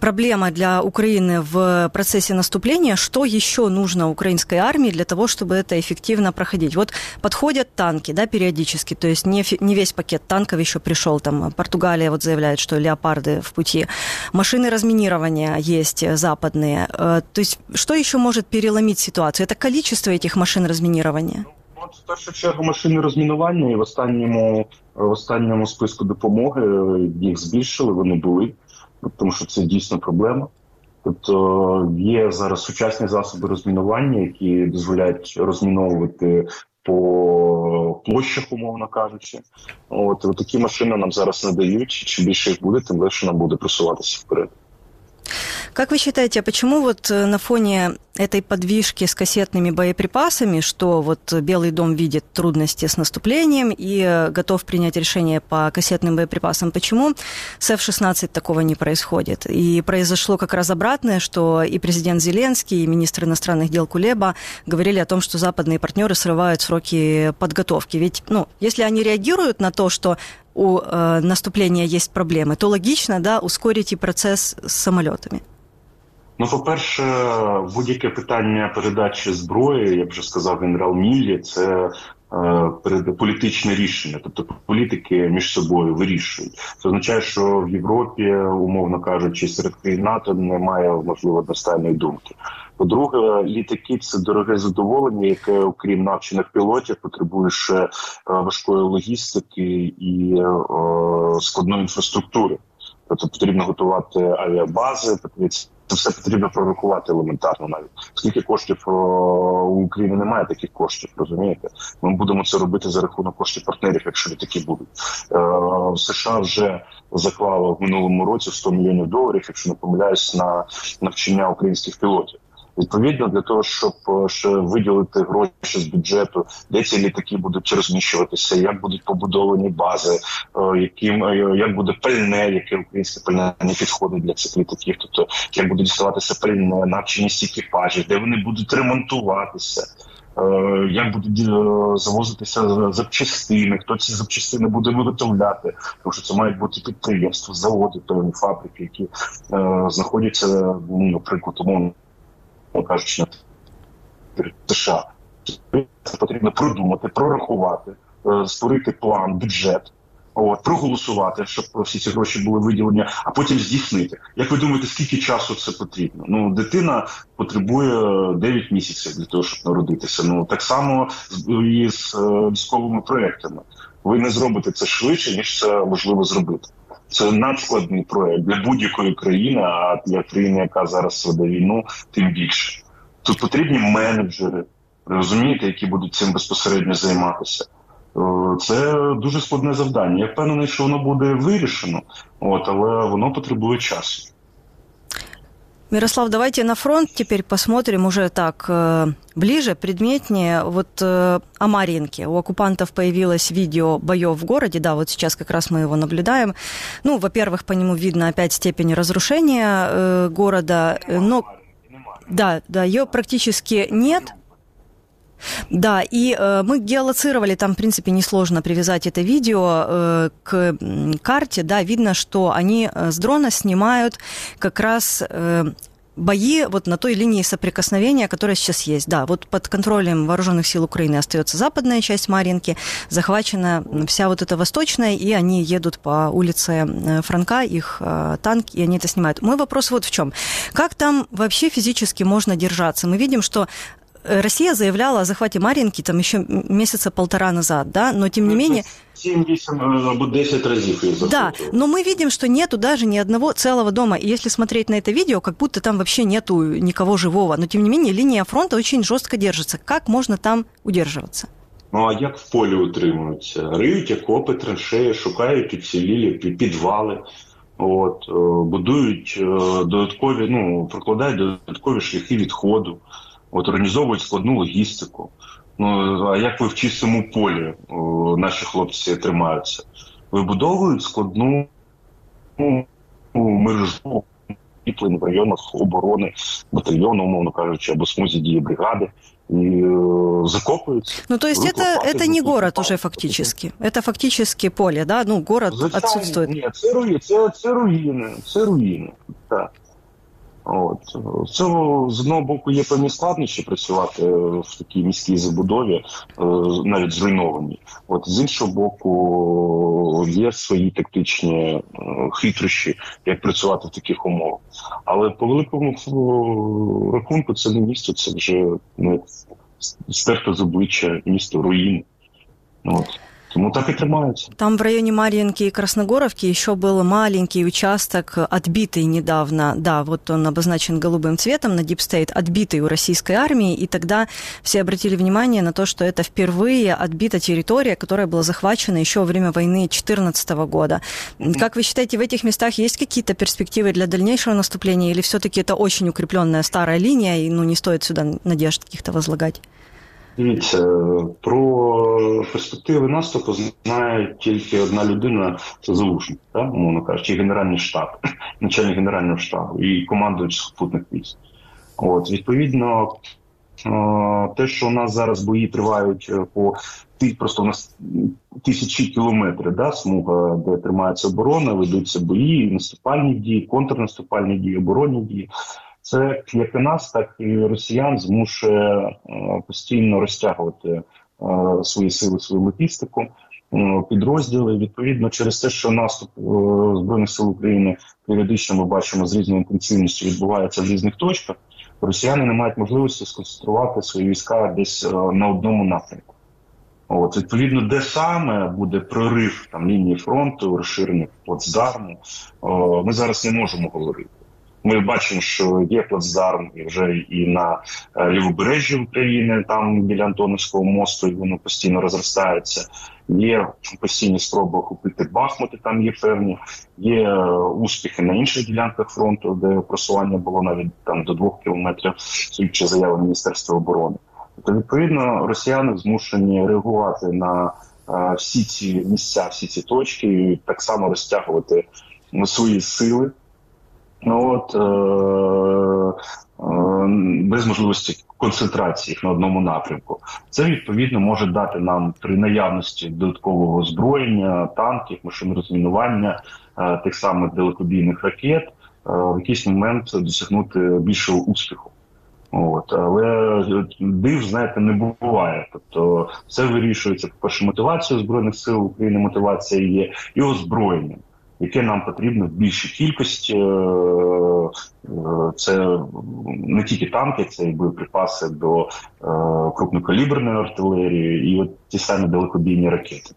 проблема для Украины в процессе наступления, что еще нужно украинской армии для того, чтобы это эффективно проходить? Вот подходят танки, да, периодически, то есть не, не весь пакет танков еще пришел, там Португалия вот заявляет, что леопарды в пути. Машины разминирования есть западные, э, то есть что еще может переломить ситуацию? Это количество этих машин разминирования? От в першу чергу машини розмінування і в останньому в останньому списку допомоги їх збільшили, вони були, тому що це дійсно проблема. Тобто є зараз сучасні засоби розмінування, які дозволяють розміновувати по площах, умовно кажучи. От, от такі машини нам зараз надають. Чим більше їх буде, тим легше нам буде просуватися вперед. Как вы считаете, а почему вот э, на фоне этой подвижки с кассетными боеприпасами, что вот Белый дом видит трудности с наступлением и э, готов принять решение по кассетным боеприпасам, почему с F-16 такого не происходит? И произошло как раз обратное, что и президент Зеленский, и министр иностранных дел Кулеба говорили о том, что западные партнеры срывают сроки подготовки. Ведь, ну, если они реагируют на то, что у э, наступления есть проблемы, то логично, да, ускорить и процесс с самолетами. Ну, по-перше, будь-яке питання передачі зброї, як вже сказав генерал Міллі, це е, політичне рішення, тобто політики між собою вирішують. Це означає, що в Європі, умовно кажучи, серед країн НАТО немає можливо одностайної думки. По-друге, літаки це дороге задоволення, яке, окрім навчених пілотів, потребує ще е, важкої логістики і е, складної інфраструктури. Тобто потрібно готувати авіабази, потрібно це все потрібно прорахувати елементарно, навіть скільки коштів о, у України немає таких коштів, розумієте? Ми будемо це робити за рахунок коштів партнерів, якщо такі будуть. Е, США вже заклало в минулому році 100 мільйонів доларів, якщо не помиляюсь, на навчання українських пілотів. Відповідно, для того, щоб е, виділити гроші з бюджету, де ці літаки будуть розміщуватися, як будуть побудовані бази, е, яким е, як буде пальне, яке українське пальне не підходить для цих літаків, тобто як буде діставатися пальне, навченість екіпажів, де вони будуть ремонтуватися. Як будуть завозитися запчастини, хто ці запчастини буде виготовляти, тому що це мають бути підприємства, заводи, певні фабрики, які е, знаходяться, ну, наприклад, умовно кажучи, США. Це потрібно продумати, прорахувати, е, створити план, бюджет. От, проголосувати, щоб всі ці гроші були виділені, а потім здійснити. Як ви думаєте, скільки часу це потрібно? Ну, дитина потребує 9 місяців для того, щоб народитися. Ну так само і з е, військовими проектами. Ви не зробите це швидше, ніж це можливо зробити. Це надскладний проект для будь-якої країни, а для країни, яка зараз веде війну, тим більше. Тут потрібні менеджери, розумієте, які будуть цим безпосередньо займатися. Е, це дуже складне завдання. Я впевнений, що воно буде вирішено, от, але воно потребує часу. Мирослав, давайте на фронт теперь посмотрим уже так э, ближе, предметнее. Вот э, о Маринке. У оккупантов появилось видео боев в городе. Да, вот сейчас как раз мы его наблюдаем. Ну, во-первых, по нему видно опять степень разрушения э, города. Но да, да, ее практически нет. Да, и э, мы геолоцировали, там, в принципе, несложно привязать это видео э, к карте, да, видно, что они э, с дрона снимают как раз э, бои вот на той линии соприкосновения, которая сейчас есть. Да, вот под контролем вооруженных сил Украины остается западная часть Маринки, захвачена вся вот эта восточная, и они едут по улице Франка, их э, танк, и они это снимают. Мой вопрос вот в чем. Как там вообще физически можно держаться? Мы видим, что Россия заявляла о захвате Маринки там еще месяца полтора назад, да, но тем не ну, менее... 7-8 або 10 разів їх Да, но мы видим, что нету даже ни одного целого дома. И если смотреть на это видео, как будто там вообще нету никого живого. Но тем не менее линия фронта очень жестко держится. Как можно там удерживаться? Ну а як в полі утримуються? Риють окопи, траншеї, шукають уцілілі підвали, от, будують додаткові, ну, прокладають додаткові шляхи відходу от організовують складну логістику. Ну а як ви в чистому полі о, наші хлопці тримаються? Вибудовують складну ну, мережу в районах оборони батальйону, умовно кажучи, або смузі дії бригади. И э, закопываются. Ну, то есть это, это не город уже фактически. Это фактически поле, да? Ну, город Звичайно, отсутствует. Ні, це руїни, це, це руїни, це руїни. От в цьому з одного боку є певні складнощі працювати в такій міській забудові, е, навіть зруйнованій. От з іншого боку, є свої тактичні е, хитрощі, як працювати в таких умовах. Але по великому рахунку це не місто, це вже ну, стерто з обличчя місто руїн. От. Тому так и тримаются. Там в районе Марьинки и Красногоровки еще был маленький участок, отбитый недавно. Да, вот он обозначен голубым цветом на State, отбитый у российской армии. И тогда все обратили внимание на то, что это впервые отбита территория, которая была захвачена еще во время войны 2014 года. Как вы считаете, в этих местах есть какие-то перспективы для дальнейшего наступления? Или все-таки это очень укрепленная старая линия, и ну, не стоит сюда надежд каких-то возлагать? Дивіться, про перспективи наступу знає тільки одна людина це Залужний, так, умовно кажучи, Генеральний штаб, начальник Генерального штабу і командуючий сухопутних військ. От, відповідно, те, що у нас зараз бої тривають е, по просто у нас тисячі кілометрів, да, смуга, де тримається оборона, ведуться бої, наступальні дії, контрнаступальні дії, оборонні дії. Це як і нас, так і росіян змушує е, постійно розтягувати е, свої сили, свою логістику, е, підрозділи. Відповідно, через те, що наступ збройних сил України періодично ми бачимо з різною інтенсивністю відбувається в різних точках. Росіяни не мають можливості сконцентрувати свої війська десь на одному напрямку. От відповідно, де саме буде прорив там лінії фронту, розширення плацдарму, ми зараз не можемо говорити. Ми бачимо, що є плацдарм і вже і на е, лівобережжі України, там біля Антоновського мосту, і воно постійно розростається. Є постійні спроби охопити Бахмути. Там є певні, є е, успіхи на інших ділянках фронту, де просування було навіть там до двох кілометрів, судячи заяви Міністерства оборони. Тобто, відповідно, росіяни змушені реагувати на е, всі ці місця, всі ці точки, і так само розтягувати свої сили. Ну от е, е, без можливості концентрації їх на одному напрямку. Це відповідно може дати нам при наявності додаткового озброєння, танків, машин розмінування е, тих самих далекобійних ракет. В якийсь момент досягнути більшого успіху. От, але див, знаєте, не буває. Тобто все вирішується по перше, мотивацією збройних сил України. Мотивація є і озброєнням, яке нам потрібно в більшій кількості. Е, е, це не тільки танки, це і боєприпаси до е, крупнокаліберної артилерії, і от ті самі далекобійні ракети.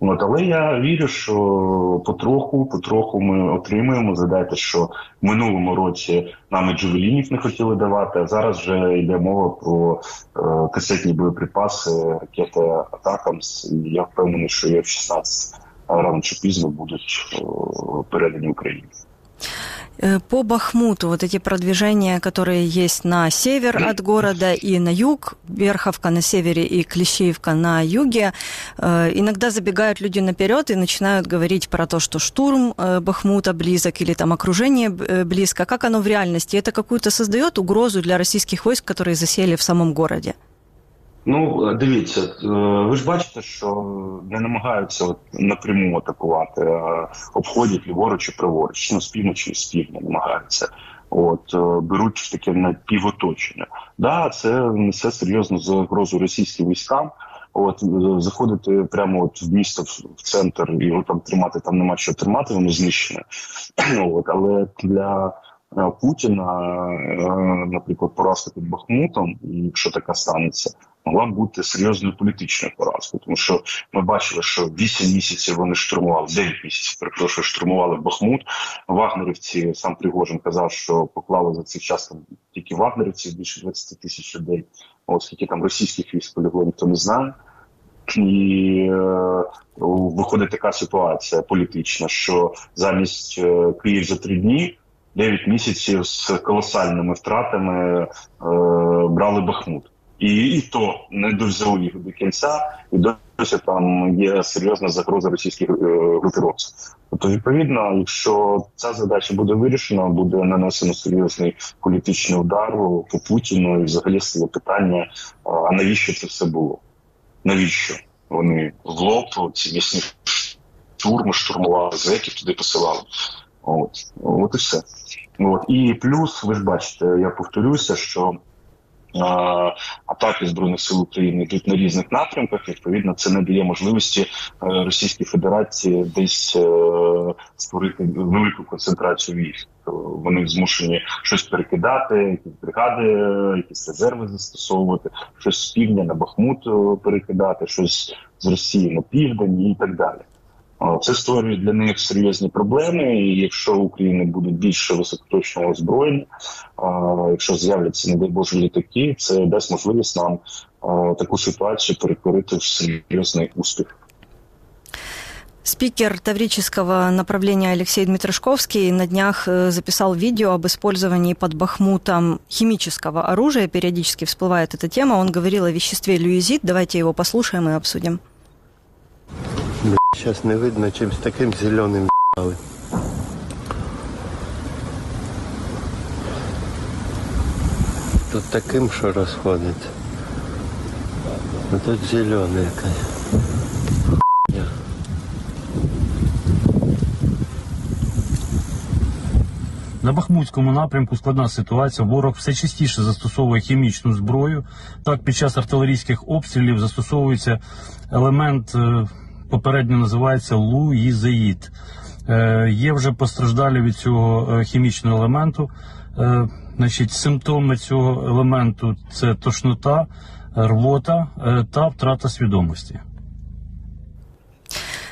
От, але я вірю, що потроху, потроху ми отримуємо. Згадайте, що в минулому році нам і джевелінів не хотіли давати. А зараз вже йде мова про е, касетні боєприпаси, ракети Атакамс. Я впевнений, що є в 16 рано чи пізно будуть е, передані Україні. Э, по Бахмуту вот эти продвижения, которые есть на север от города и на юг, Верховка на севере и Клещеевка на юге, э, иногда забегают люди наперед и начинают говорить про то, что штурм э, Бахмута близок или там окружение близко. Как оно в реальности? Это какую-то создает угрозу для российских войск, которые засели в самом городе? Ну, дивіться, ви ж бачите, що не намагаються от напряму атакувати, а обходять ліворуч і праворуч, ну, з півночі з півдня намагаються. От беруть таке напівоточення. Да, це несе серйозну загрозу російським військам. От заходити прямо от в місто в центр його там тримати, там нема що тримати, воно знищене. От, але для Путіна, наприклад, поразка під Бахмутом, якщо така станеться, могла бути серйозною політичною поразкою, тому що ми бачили, що 8 місяців вони штурмували, 9 місяців перепрошую, штурмували Бахмут. Вагнерівці сам Пригожин казав, що поклали за цей час там тільки вагнерівців більше 20 тисяч людей. Оскільки там російських військ полігло, ніхто не знає. І е, виходить така ситуація політична, що замість е, Київ за три дні 9 місяців з колосальними втратами е, брали Бахмут і і то не довзяли їх до кінця, і досі там є серйозна загроза російських е, групіровців. Тобто, відповідно, якщо ця задача буде вирішена, буде нанесено серйозний політичний удар по Путіну і взагалі стає питання: а навіщо це все було? Навіщо вони в лоб ці місні штурми штурмували, зеків туди посилали? От, от і все. От. І плюс, ви ж бачите, я повторюся, що атаки збройних сил України йдуть на різних напрямках. Відповідно, це не дає можливості е, Російській Федерації десь е, створити велику концентрацію військ. Вони змушені щось перекидати, якісь бригади, якісь резерви застосовувати, щось з півдня на Бахмут е, перекидати, щось з Росії на південь і так далі. Це створює для них серйозні проблеми. і Якщо в Україні буде більше високоточного озброєння, якщо з'являться, не дай Боже, літаки, це дасть можливість нам таку ситуацію перетворити в серйозний успіх. Спикер Таврического направления Алексей Дмитрашковский на днях э, записал видео об использовании под Бахмутом химического оружия. Периодически всплывает эта тема. Он говорил о веществе люизит. Давайте его послушаем и обсудим. Сейчас не видно, чимось таким зеленым ***ли. Тут таким, що розходиться. А тут зеленый якась. На Бахмутському напрямку складна ситуація. Ворог все частіше застосовує хімічну зброю. Так, під час артилерійських обстрілів застосовується елемент е, попередньо називається луїзеїд. Е, Є вже постраждалі від цього е, хімічного елементу. Е, значить, Симптоми цього елементу це тошнота, рвота та втрата свідомості.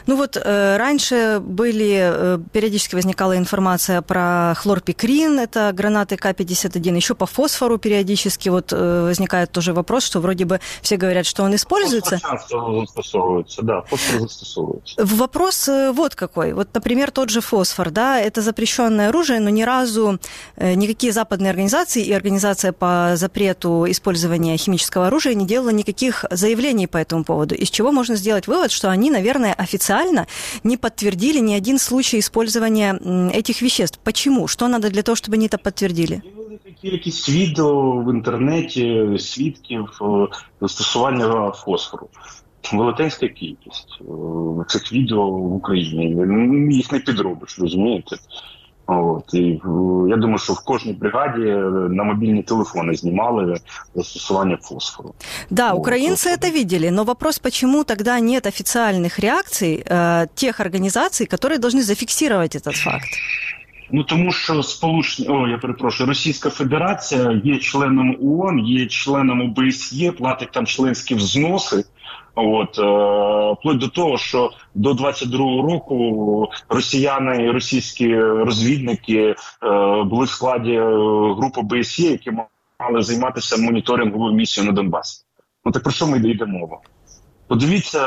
Ну вот э, раньше были, э, периодически возникала информация про хлорпикрин, это гранаты К-51, еще по фосфору периодически вот э, возникает тоже вопрос, что вроде бы все говорят, что он используется. Фосфор застосовывается, да, фосфор застосовывается. Вопрос э, вот какой. Вот, например, тот же фосфор, да, это запрещенное оружие, но ни разу э, никакие западные организации и организация по запрету использования химического оружия не делала никаких заявлений по этому поводу. Из чего можно сделать вывод, что они, наверное, официально официально не подтвердили ни один случай использования этих веществ. Почему? Что надо для того, чтобы они это подтвердили? Кількість відео в інтернеті, свідків застосування фосфору. Велетенська кількість цих відео в Україні. Їх не підробиш, розумієте? От і е, я думаю, що в кожній бригаді е, на мобільні телефони знімали застосування фосфору. Да, украинцы это видели, но вопрос, почему тогда нет официальных реакций э, тех организаций, которые должны зафиксировать этот факт? Ну тому що сполучені о, я перепрошую, Російська Федерація є членом ООН, є членом ОБСЄ, платить там членські взноси. От е, вплоть до того, що до 22-го року росіяни і російські розвідники е, були в складі е, групи БСІ, які мали займатися моніторинговою місією на Донбасі. Ну так про що ми йде мова? Подивіться,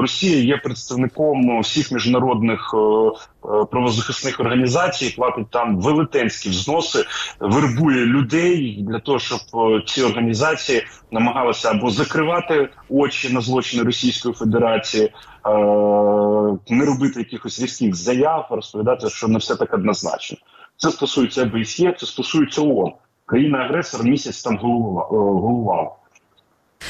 Росія є представником всіх міжнародних е, е, правозахисних організацій, платить там велетенські взноси, вербує людей для того, щоб е, ці організації намагалися або закривати очі на злочини Російської Федерації, не робити якихось різких заяв, розповідати, що не все так однозначно. Це стосується ОБСЄ, це стосується ООН. Країна-агресор місяць там головував.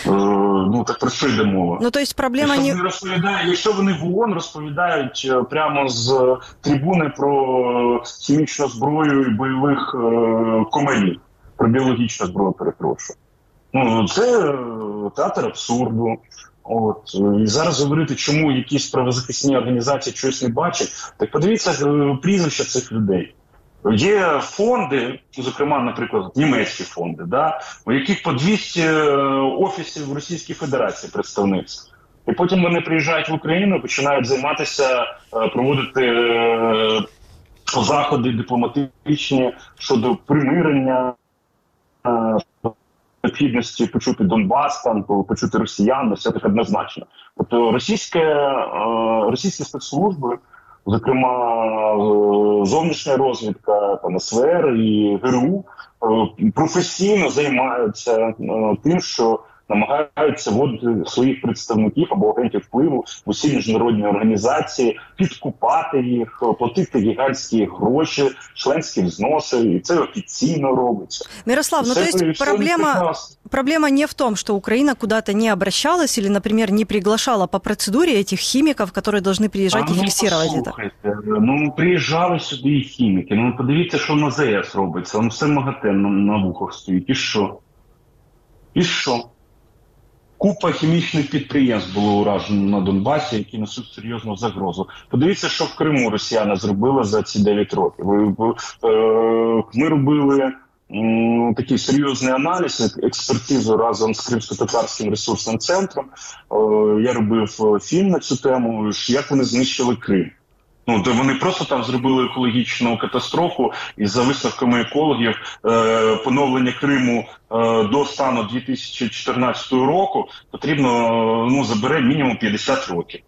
Е, ну так про що йде мова? Ну то есть проблема якщо не вони розповідають, якщо вони в ООН розповідають е, прямо з трибуни про хімічну зброю і бойових е, комарів, про біологічну зброю, перепрошую. Ну це е, театр абсурду. От і зараз говорити, чому якісь правозахисні організації щось не бачать, так подивіться е, прізвища цих людей. Є фонди, зокрема, наприклад, німецькі фонди, да, у яких по 200 е, офісів в Російській Федерації представництв. І потім вони приїжджають в Україну, починають займатися, е, проводити е, заходи дипломатичні щодо примирення, необхідності почути Донбас, там почути росіян, все так однозначно. Тобто російське, російські спецслужби зокрема е, зовнішня розвідка там СВР і ГРУ е, професійно займаються е, тим, що намагаються вводити своїх представників або агентів впливу в усі міжнародні організації, підкупати їх, платити гігантські гроші, членські взноси, і це офіційно робиться. Мирослав, ну то есть проблема, проблема не в том, что Украина куда-то не обращалась или, например, не приглашала по процедуре этих химиков, которые должны приезжать а, и ну, фиксировать это. Ну приїжджали сюди і хіміки. Ну подивіться, що на ЗС робиться. Ну все МАГАТЕ на, на вухах стоїть. І що? І що? Купа хімічних підприємств було уражено на Донбасі, які несуть серйозну загрозу. Подивіться, що в Криму Росіяни зробили за ці 9 років. Е, ми робили такий серйозний аналіз, експертизу разом з Кримсько-Татарським ресурсним центром. Е, я робив фільм на цю тему, як вони знищили Крим. Ну де вони просто там зробили екологічну катастрофу, і за висновками екологів е, поновлення Криму е, до стану 2014 року потрібно ну забере мінімум 50 років.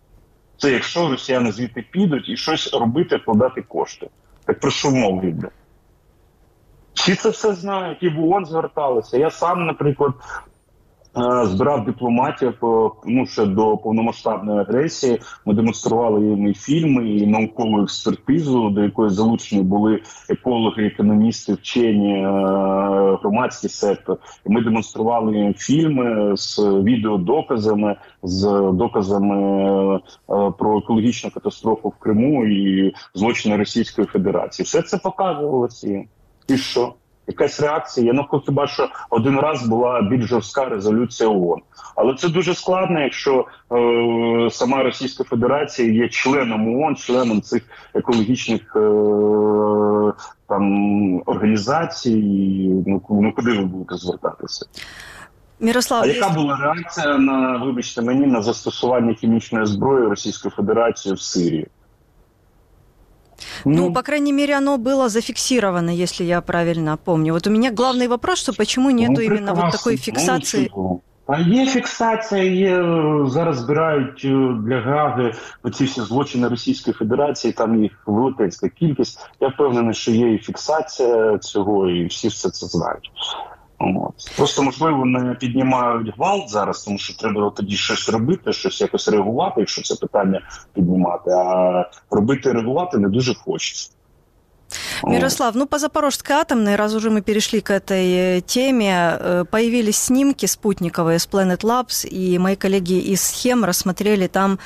Це якщо росіяни звідти підуть і щось робити, вкладати кошти. Так про що мова йде? Всі це все знають, і в ООН зверталися. Я сам, наприклад, Е, збирав дипломатів е, ну ще до повномасштабної агресії. Ми демонстрували їм і фільми, і наукову експертизу, до якої залучені були екологи, економісти, вчені, е, громадський сектор. І Ми демонстрували їм фільми з відеодоказами, з доказами про екологічну катастрофу в Криму і злочини Російської Федерації. Все це показувалося. І що? Якась реакція. Я Ну хіба що один раз була більш жорстка резолюція ООН. але це дуже складно, якщо е, сама Російська Федерація є членом ООН, членом цих екологічних е, там організацій. Ну, ну куди ви будете звертатися? Мирослав, а яка була реакція на вибачте мені на застосування хімічної зброї Російської Федерації в Сирії? Ну, ну, по крайней мере, оно было зафиксировано, если я правильно помню. Вот у меня главный вопрос, что почему нету ну, именно вот такой фіксації. Ну, а є фіксація, є зараз збирають для Гаги оці всі злочини Російської Федерації. Там їх велетенська кількість. Я впевнений, що є і фіксація цього, і всі все це знають. От. Просто можливо не піднімають гвалт зараз, тому що треба тоді щось робити, щось якось реагувати, якщо це питання піднімати. А робити реагувати не дуже хочеться. Мирослав, ну по Запорожской атомной, раз уже мы перешли к этой э, теме, э, появились снимки спутниковые с Planet Labs, и мои коллеги из Схем рассмотрели там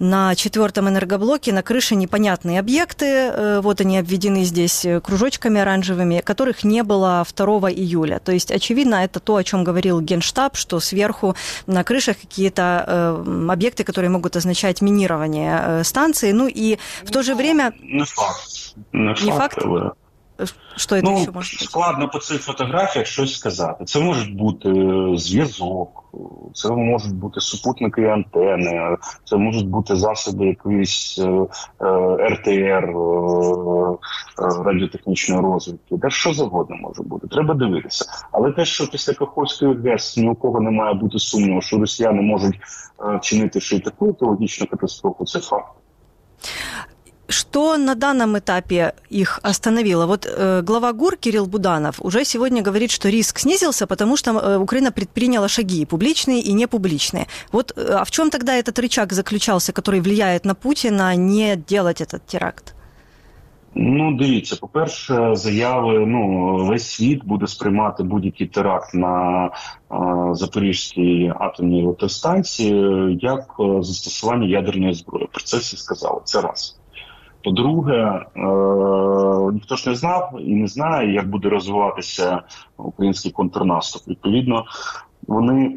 на четвертом энергоблоке на крыше непонятные объекты. Э, вот они обведены здесь кружочками оранжевыми, которых не было 2 июля. То есть, очевидно, это то, о чем говорил Генштаб, что сверху на крышах какие-то э, объекты, которые могут означать минирование э, станции. Ну и в то же время... Не факт. Не, не факт, факт? Але... Що це ну, ще може бути? складно по цих фотографіях щось сказати. Це може бути е, зв'язок, це можуть бути супутники і антени, це можуть бути засоби якоїсь е, е, РТР, радіотехнічної розвитки. Де що завгодно може бути. Треба дивитися. Але те, що після Каховської ГЕС ні у кого не має бути сумніву, що росіяни можуть чинити ще й таку екологічну катастрофу, це факт. Что на данном этапе их остановило? Вот э, глава ГУР Кирилл Буданов уже сегодня говорит, что риск снизился, потому что э, Украина предприняла шаги, публичные и непубличные. Вот э, а в чем тогда этот рычаг заключался, который влияет на Путина не делать этот теракт? Ну, дивіться, по-перше, заяви. Ну весь світ буде сприймати будь-який теракт на е, Запорізькій атомній електростанції як е, застосування ядерної зброї. Про це всі сказали. Це раз. По-друге, е, ніхто ж не знав і не знає, як буде розвиватися український контрнаступ. Відповідно, вони,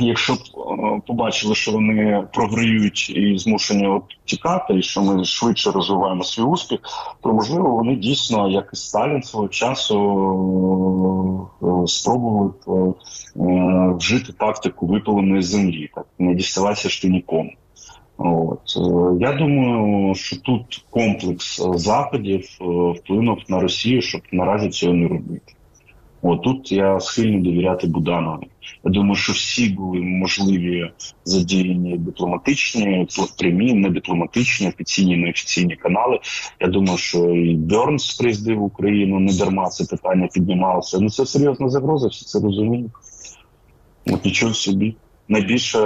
якщо б е, побачили, що вони програють і змушені тікати, і що ми швидше розвиваємо свій успіх, то можливо вони дійсно, як і Сталін свого часу, е, спробували вжити тактику випаленої землі, так не діставатися ж ти нікому. От я думаю, що тут комплекс заходів вплинув на Росію, щоб наразі цього не робити. От тут я схильний довіряти Буданові. Я думаю, що всі були можливі задіяні дипломатичні, прямі, не дипломатичні, офіційні, неофіційні канали. Я думаю, що і Бернс приїздив в Україну не дарма це питання піднімалося. Ну це серйозна загроза, всі це розуміють. От нічого собі. Найбільша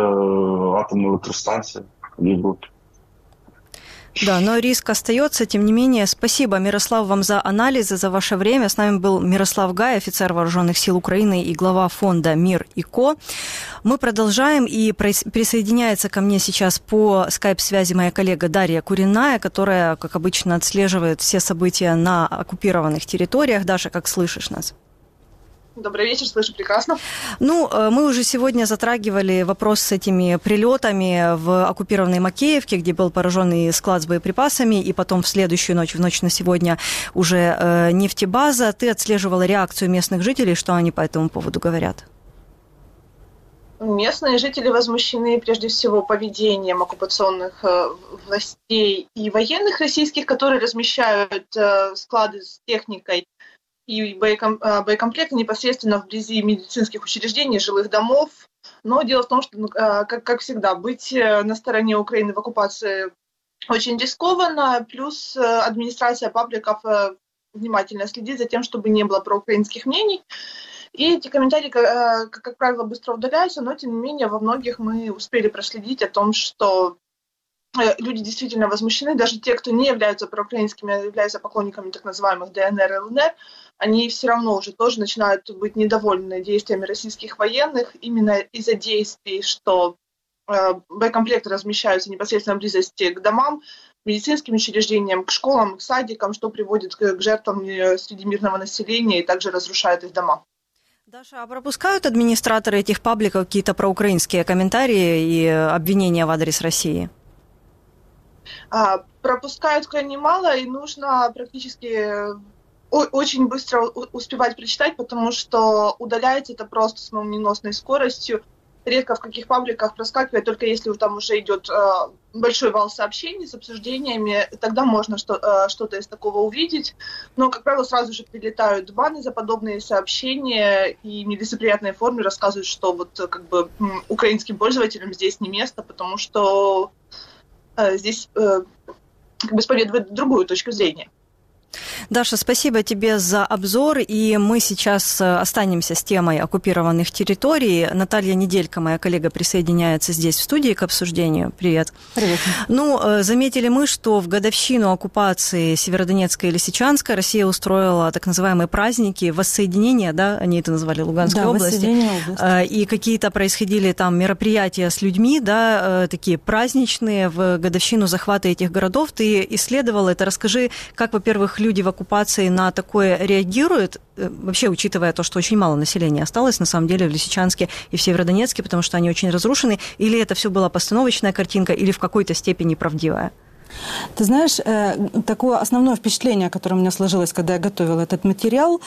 атомна електростанція Европе. Да, но риск остается. Тем не менее, спасибо, Мирослав, вам за анализы, за ваше время. С нами был Мирослав Гай, офицер Вооруженных сил Украины и глава фонда «Мир и Ко». Мы продолжаем, и присоединяется ко мне сейчас по скайп-связи моя коллега Дарья Куриная, которая, как обычно, отслеживает все события на оккупированных территориях. Даша, как слышишь нас? Добрый вечер, слышу прекрасно. Ну, э, мы уже сегодня затрагивали вопрос с этими прилетами в оккупированной Макеевке, где был поражен и склад с боеприпасами, и потом в следующую ночь, в ночь на сегодня, уже э, нефтебаза. Ты отслеживала реакцию местных жителей, что они по этому поводу говорят? Местные жители возмущены прежде всего поведением оккупационных э, властей и военных российских, которые размещают склады с техникой и а, боекомплекты непосредственно вблизи медицинских учреждений, жилых домов. Но дело в том, что, ну, а, как, как всегда, быть э, на стороне Украины в оккупации очень рискованно, плюс э, администрация пабликов э, внимательно следит за тем, чтобы не было проукраинских мнений. И эти комментарии, как, как правило, быстро удаляются, но тем не менее во многих мы успели проследить о том, что люди действительно возмущены, даже те, кто не являются проукраинскими, а являются поклонниками так называемых ДНР и ЛНР, они все равно уже тоже начинают быть недовольны действиями российских военных именно из-за действий, что э, боекомплекты размещаются непосредственно в близости к домам, медицинским учреждениям, к школам, к садикам, что приводит к, жертвам э, среди мирного населения и также разрушает их дома. Даша, а пропускают администраторы этих пабликов какие-то проукраинские комментарии и обвинения в адрес России? А, пропускают крайне мало, и нужно практически очень быстро успевать прочитать, потому что удаляется это просто с молниеносной скоростью. Редко в каких пабликах проскакивает, только если там уже идет э, большой вал сообщений с обсуждениями, тогда можно что, э, что-то из такого увидеть. Но, как правило, сразу же прилетают баны за подобные сообщения и в нелицеприятной форме рассказывают, что вот как бы украинским пользователям здесь не место, потому что э, здесь э, как бы исповедуют другую точку зрения. Даша, спасибо тебе за обзор. И мы сейчас э, останемся с темой оккупированных территорий. Наталья Неделька, моя коллега, присоединяется здесь в студии к обсуждению. Привет. Привет. Ну, э, заметили мы, что в годовщину оккупации Северодонецка и Лисичанска Россия устроила так называемые праздники воссоединения, да, они это назвали Луганской да, области. области. Э, и какие-то происходили там мероприятия с людьми, да, такие праздничные в годовщину захвата этих городов. Ты исследовал это. Расскажи, как, во-первых, люди в оккупации на такое реагируют, э, вообще учитывая то, что очень мало населения осталось, на самом деле, в Лисичанске и в Северодонецке, потому что они очень разрушены, или это все была постановочная картинка, или в какой-то степени правдивая? Ты знаешь, э, такое основное впечатление, которое у меня сложилось, когда я готовила этот материал,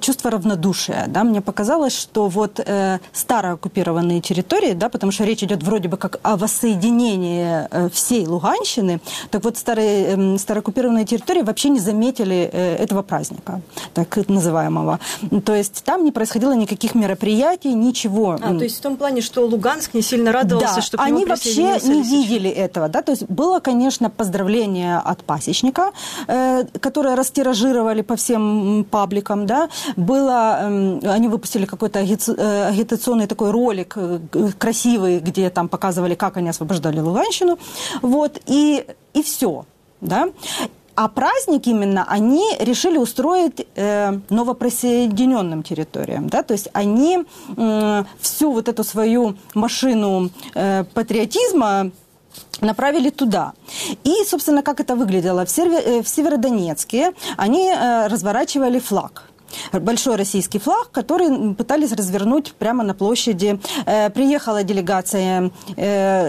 чувство равнодушия. Да? Мне показалось, что вот э, старооккупированные территории, да, потому что речь идет вроде бы как о воссоединении э, всей Луганщины, так вот старые, эм, старооккупированные территории вообще не заметили этого праздника, так называемого. То есть там не происходило никаких мероприятий, ничего. А, то есть в том плане, что Луганск не сильно радовался, да, что они вообще не видели этого. Да? То есть было, конечно, конечно, поздравление от пасечника, э, которое растиражировали по всем пабликам, да, было, э, они выпустили какой-то э, агитационный такой ролик э, красивый, где там показывали, как они освобождали Луганщину, вот, и, и все, да. А праздник именно они решили устроить э, новоприсоединенным территориям. Да? То есть они э, всю вот эту свою машину э, патриотизма направили туда. И, собственно, как это выглядело? В, Серве, э, в Северодонецке они э, разворачивали флаг большой российский флаг, который пытались развернуть прямо на площади. Э, приехала делегация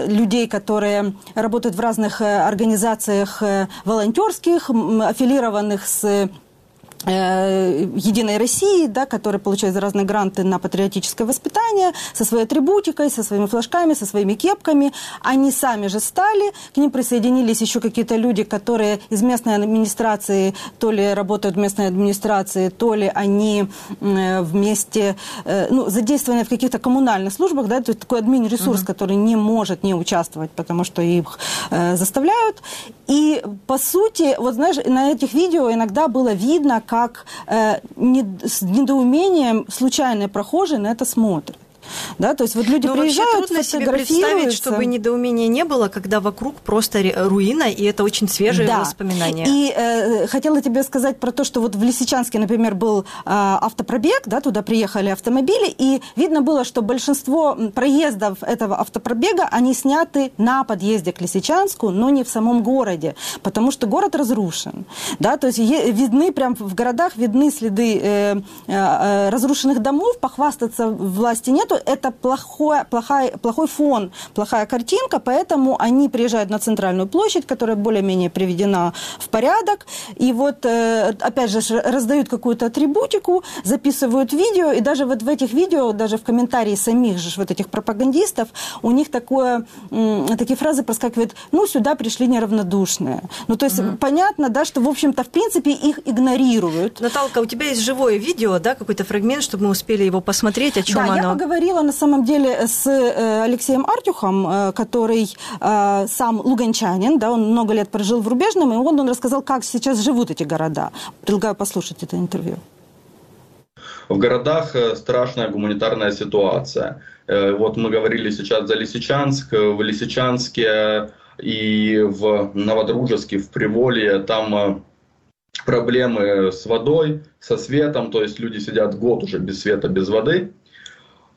людей, которые работают в разных организациях волонтерских, аффилированных с Единой России, да, которые получают разные гранты на патриотическое воспитание, со своей атрибутикой, со своими флажками, со своими кепками. Они сами же стали, к ним присоединились еще какие-то люди, которые из местной администрации, то ли работают в местной администрации, то ли они э, вместе, э, ну, задействованы в каких-то коммунальных службах, да, то есть такой админ-ресурс, uh-huh. который не может не участвовать, потому что их заставляют. И, по сути, вот знаешь, на этих видео иногда было видно, как э, не, с недоумением случайные прохожие на это смотрят. Да, то есть вот люди Но приезжают, трудно себе представить, чтобы недоумения не было, когда вокруг просто руина, и это очень свежие да. воспоминания. И э, хотела тебе сказать про то, что вот в Лисичанске, например, был э, автопробег, да, туда приехали автомобили, и видно было, что большинство проездов этого автопробега, они сняты на подъезде к Лисичанску, но не в самом городе, потому что город разрушен. Да, то есть видны прям в городах видны следы э, э, э, разрушенных домов, похвастаться власти нету, это плохой, плохой, плохой фон, плохая картинка, поэтому они приезжают на центральную площадь, которая более-менее приведена в порядок, и вот, э, опять же, раздают какую-то атрибутику, записывают видео, и даже вот в этих видео, даже в комментарии самих же вот этих пропагандистов, у них такое, такие фразы проскакивают, ну, сюда пришли неравнодушные. Ну, то есть угу. понятно, да, что, в общем-то, в принципе, их игнорируют. Наталка, у тебя есть живое видео, да, какой-то фрагмент, чтобы мы успели его посмотреть, о чем да, оно? я поговорила говорила на самом деле с э, Алексеем Артюхом, э, который э, сам луганчанин, да, он много лет прожил в Рубежном, и он, он рассказал, как сейчас живут эти города. Предлагаю послушать это интервью. В городах страшная гуманитарная ситуация. Вот мы говорили сейчас за Лисичанск. В Лисичанске и в Новодружеске, в Приволье, там проблемы с водой, со светом, то есть люди сидят год уже без света, без воды.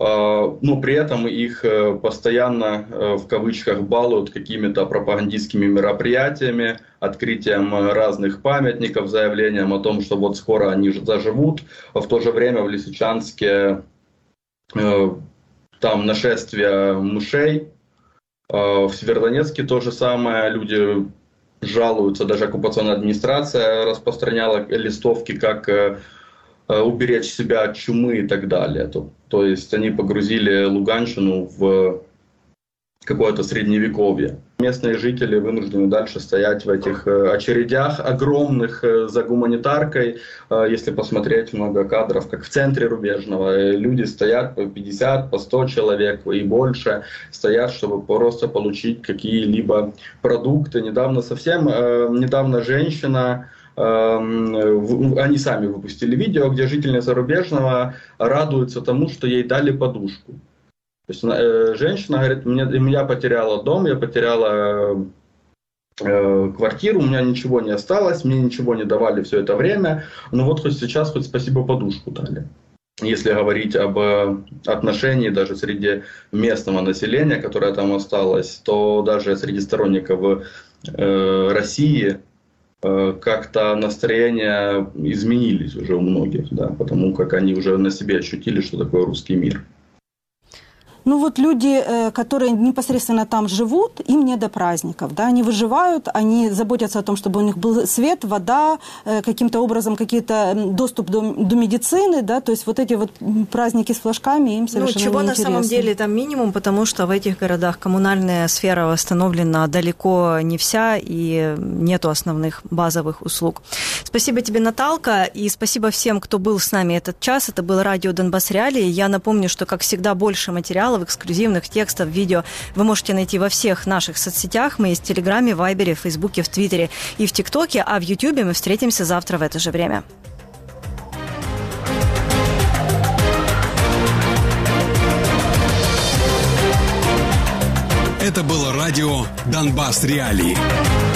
А, но при этом их э, постоянно э, в кавычках балуют какими-то пропагандистскими мероприятиями, открытием разных памятников, заявлением о том, что вот скоро они заживут. В то же время в Лисичанске э, там нашествие мышей, в Северодонецке то же самое, люди жалуются, даже оккупационная администрация распространяла листовки, как Э, уберечь себя от чумы и так далее. То есть они погрузили Луганщину в какое-то средневековье. Местные жители вынуждены дальше стоять в этих э, очередях огромных э, за гуманитаркой. Если посмотреть много кадров, как в центре Рубежного, люди стоят по 50, по 100 человек и больше, стоят, чтобы просто получить какие-либо продукты. Недавно совсем, недавно женщина они сами выпустили видео, где жительница Рубежного радуется тому, что ей дали подушку. То есть э, женщина говорит, мне, я потеряла дом, я потеряла э, квартиру, у меня ничего не осталось, мне ничего не давали все это время, но вот хоть сейчас хоть спасибо подушку дали если говорить об э, отношении даже среди местного населения, которое там осталось, то даже среди сторонников э, России как-то настроения изменились уже у многих, да, потому как они уже на себе ощутили, что такое русский мир. Ну вот люди, э, которые непосредственно там живут, им не до праздников. Да? Они выживают, они заботятся о том, чтобы у них был свет, вода, э, каким-то образом какие-то доступ до, до медицины. Да? То есть вот эти вот праздники с флажками им совершенно Ну чего не на самом деле там минимум, потому что в этих городах коммунальная сфера восстановлена далеко не вся и нету основных базовых услуг. Спасибо тебе, Наталка, и спасибо всем, кто был с нами этот час. Это было радио Донбасс Реалии. Я напомню, что, как всегда, больше материалов материалов, эксклюзивных текстов, видео вы можете найти во всех наших соцсетях. Мы есть в Телеграме, Вайбере, Фейсбуке, в Твиттере и в ТикТоке, а в Ютубе мы встретимся завтра в это же время. Это было радио «Донбасс Реалии».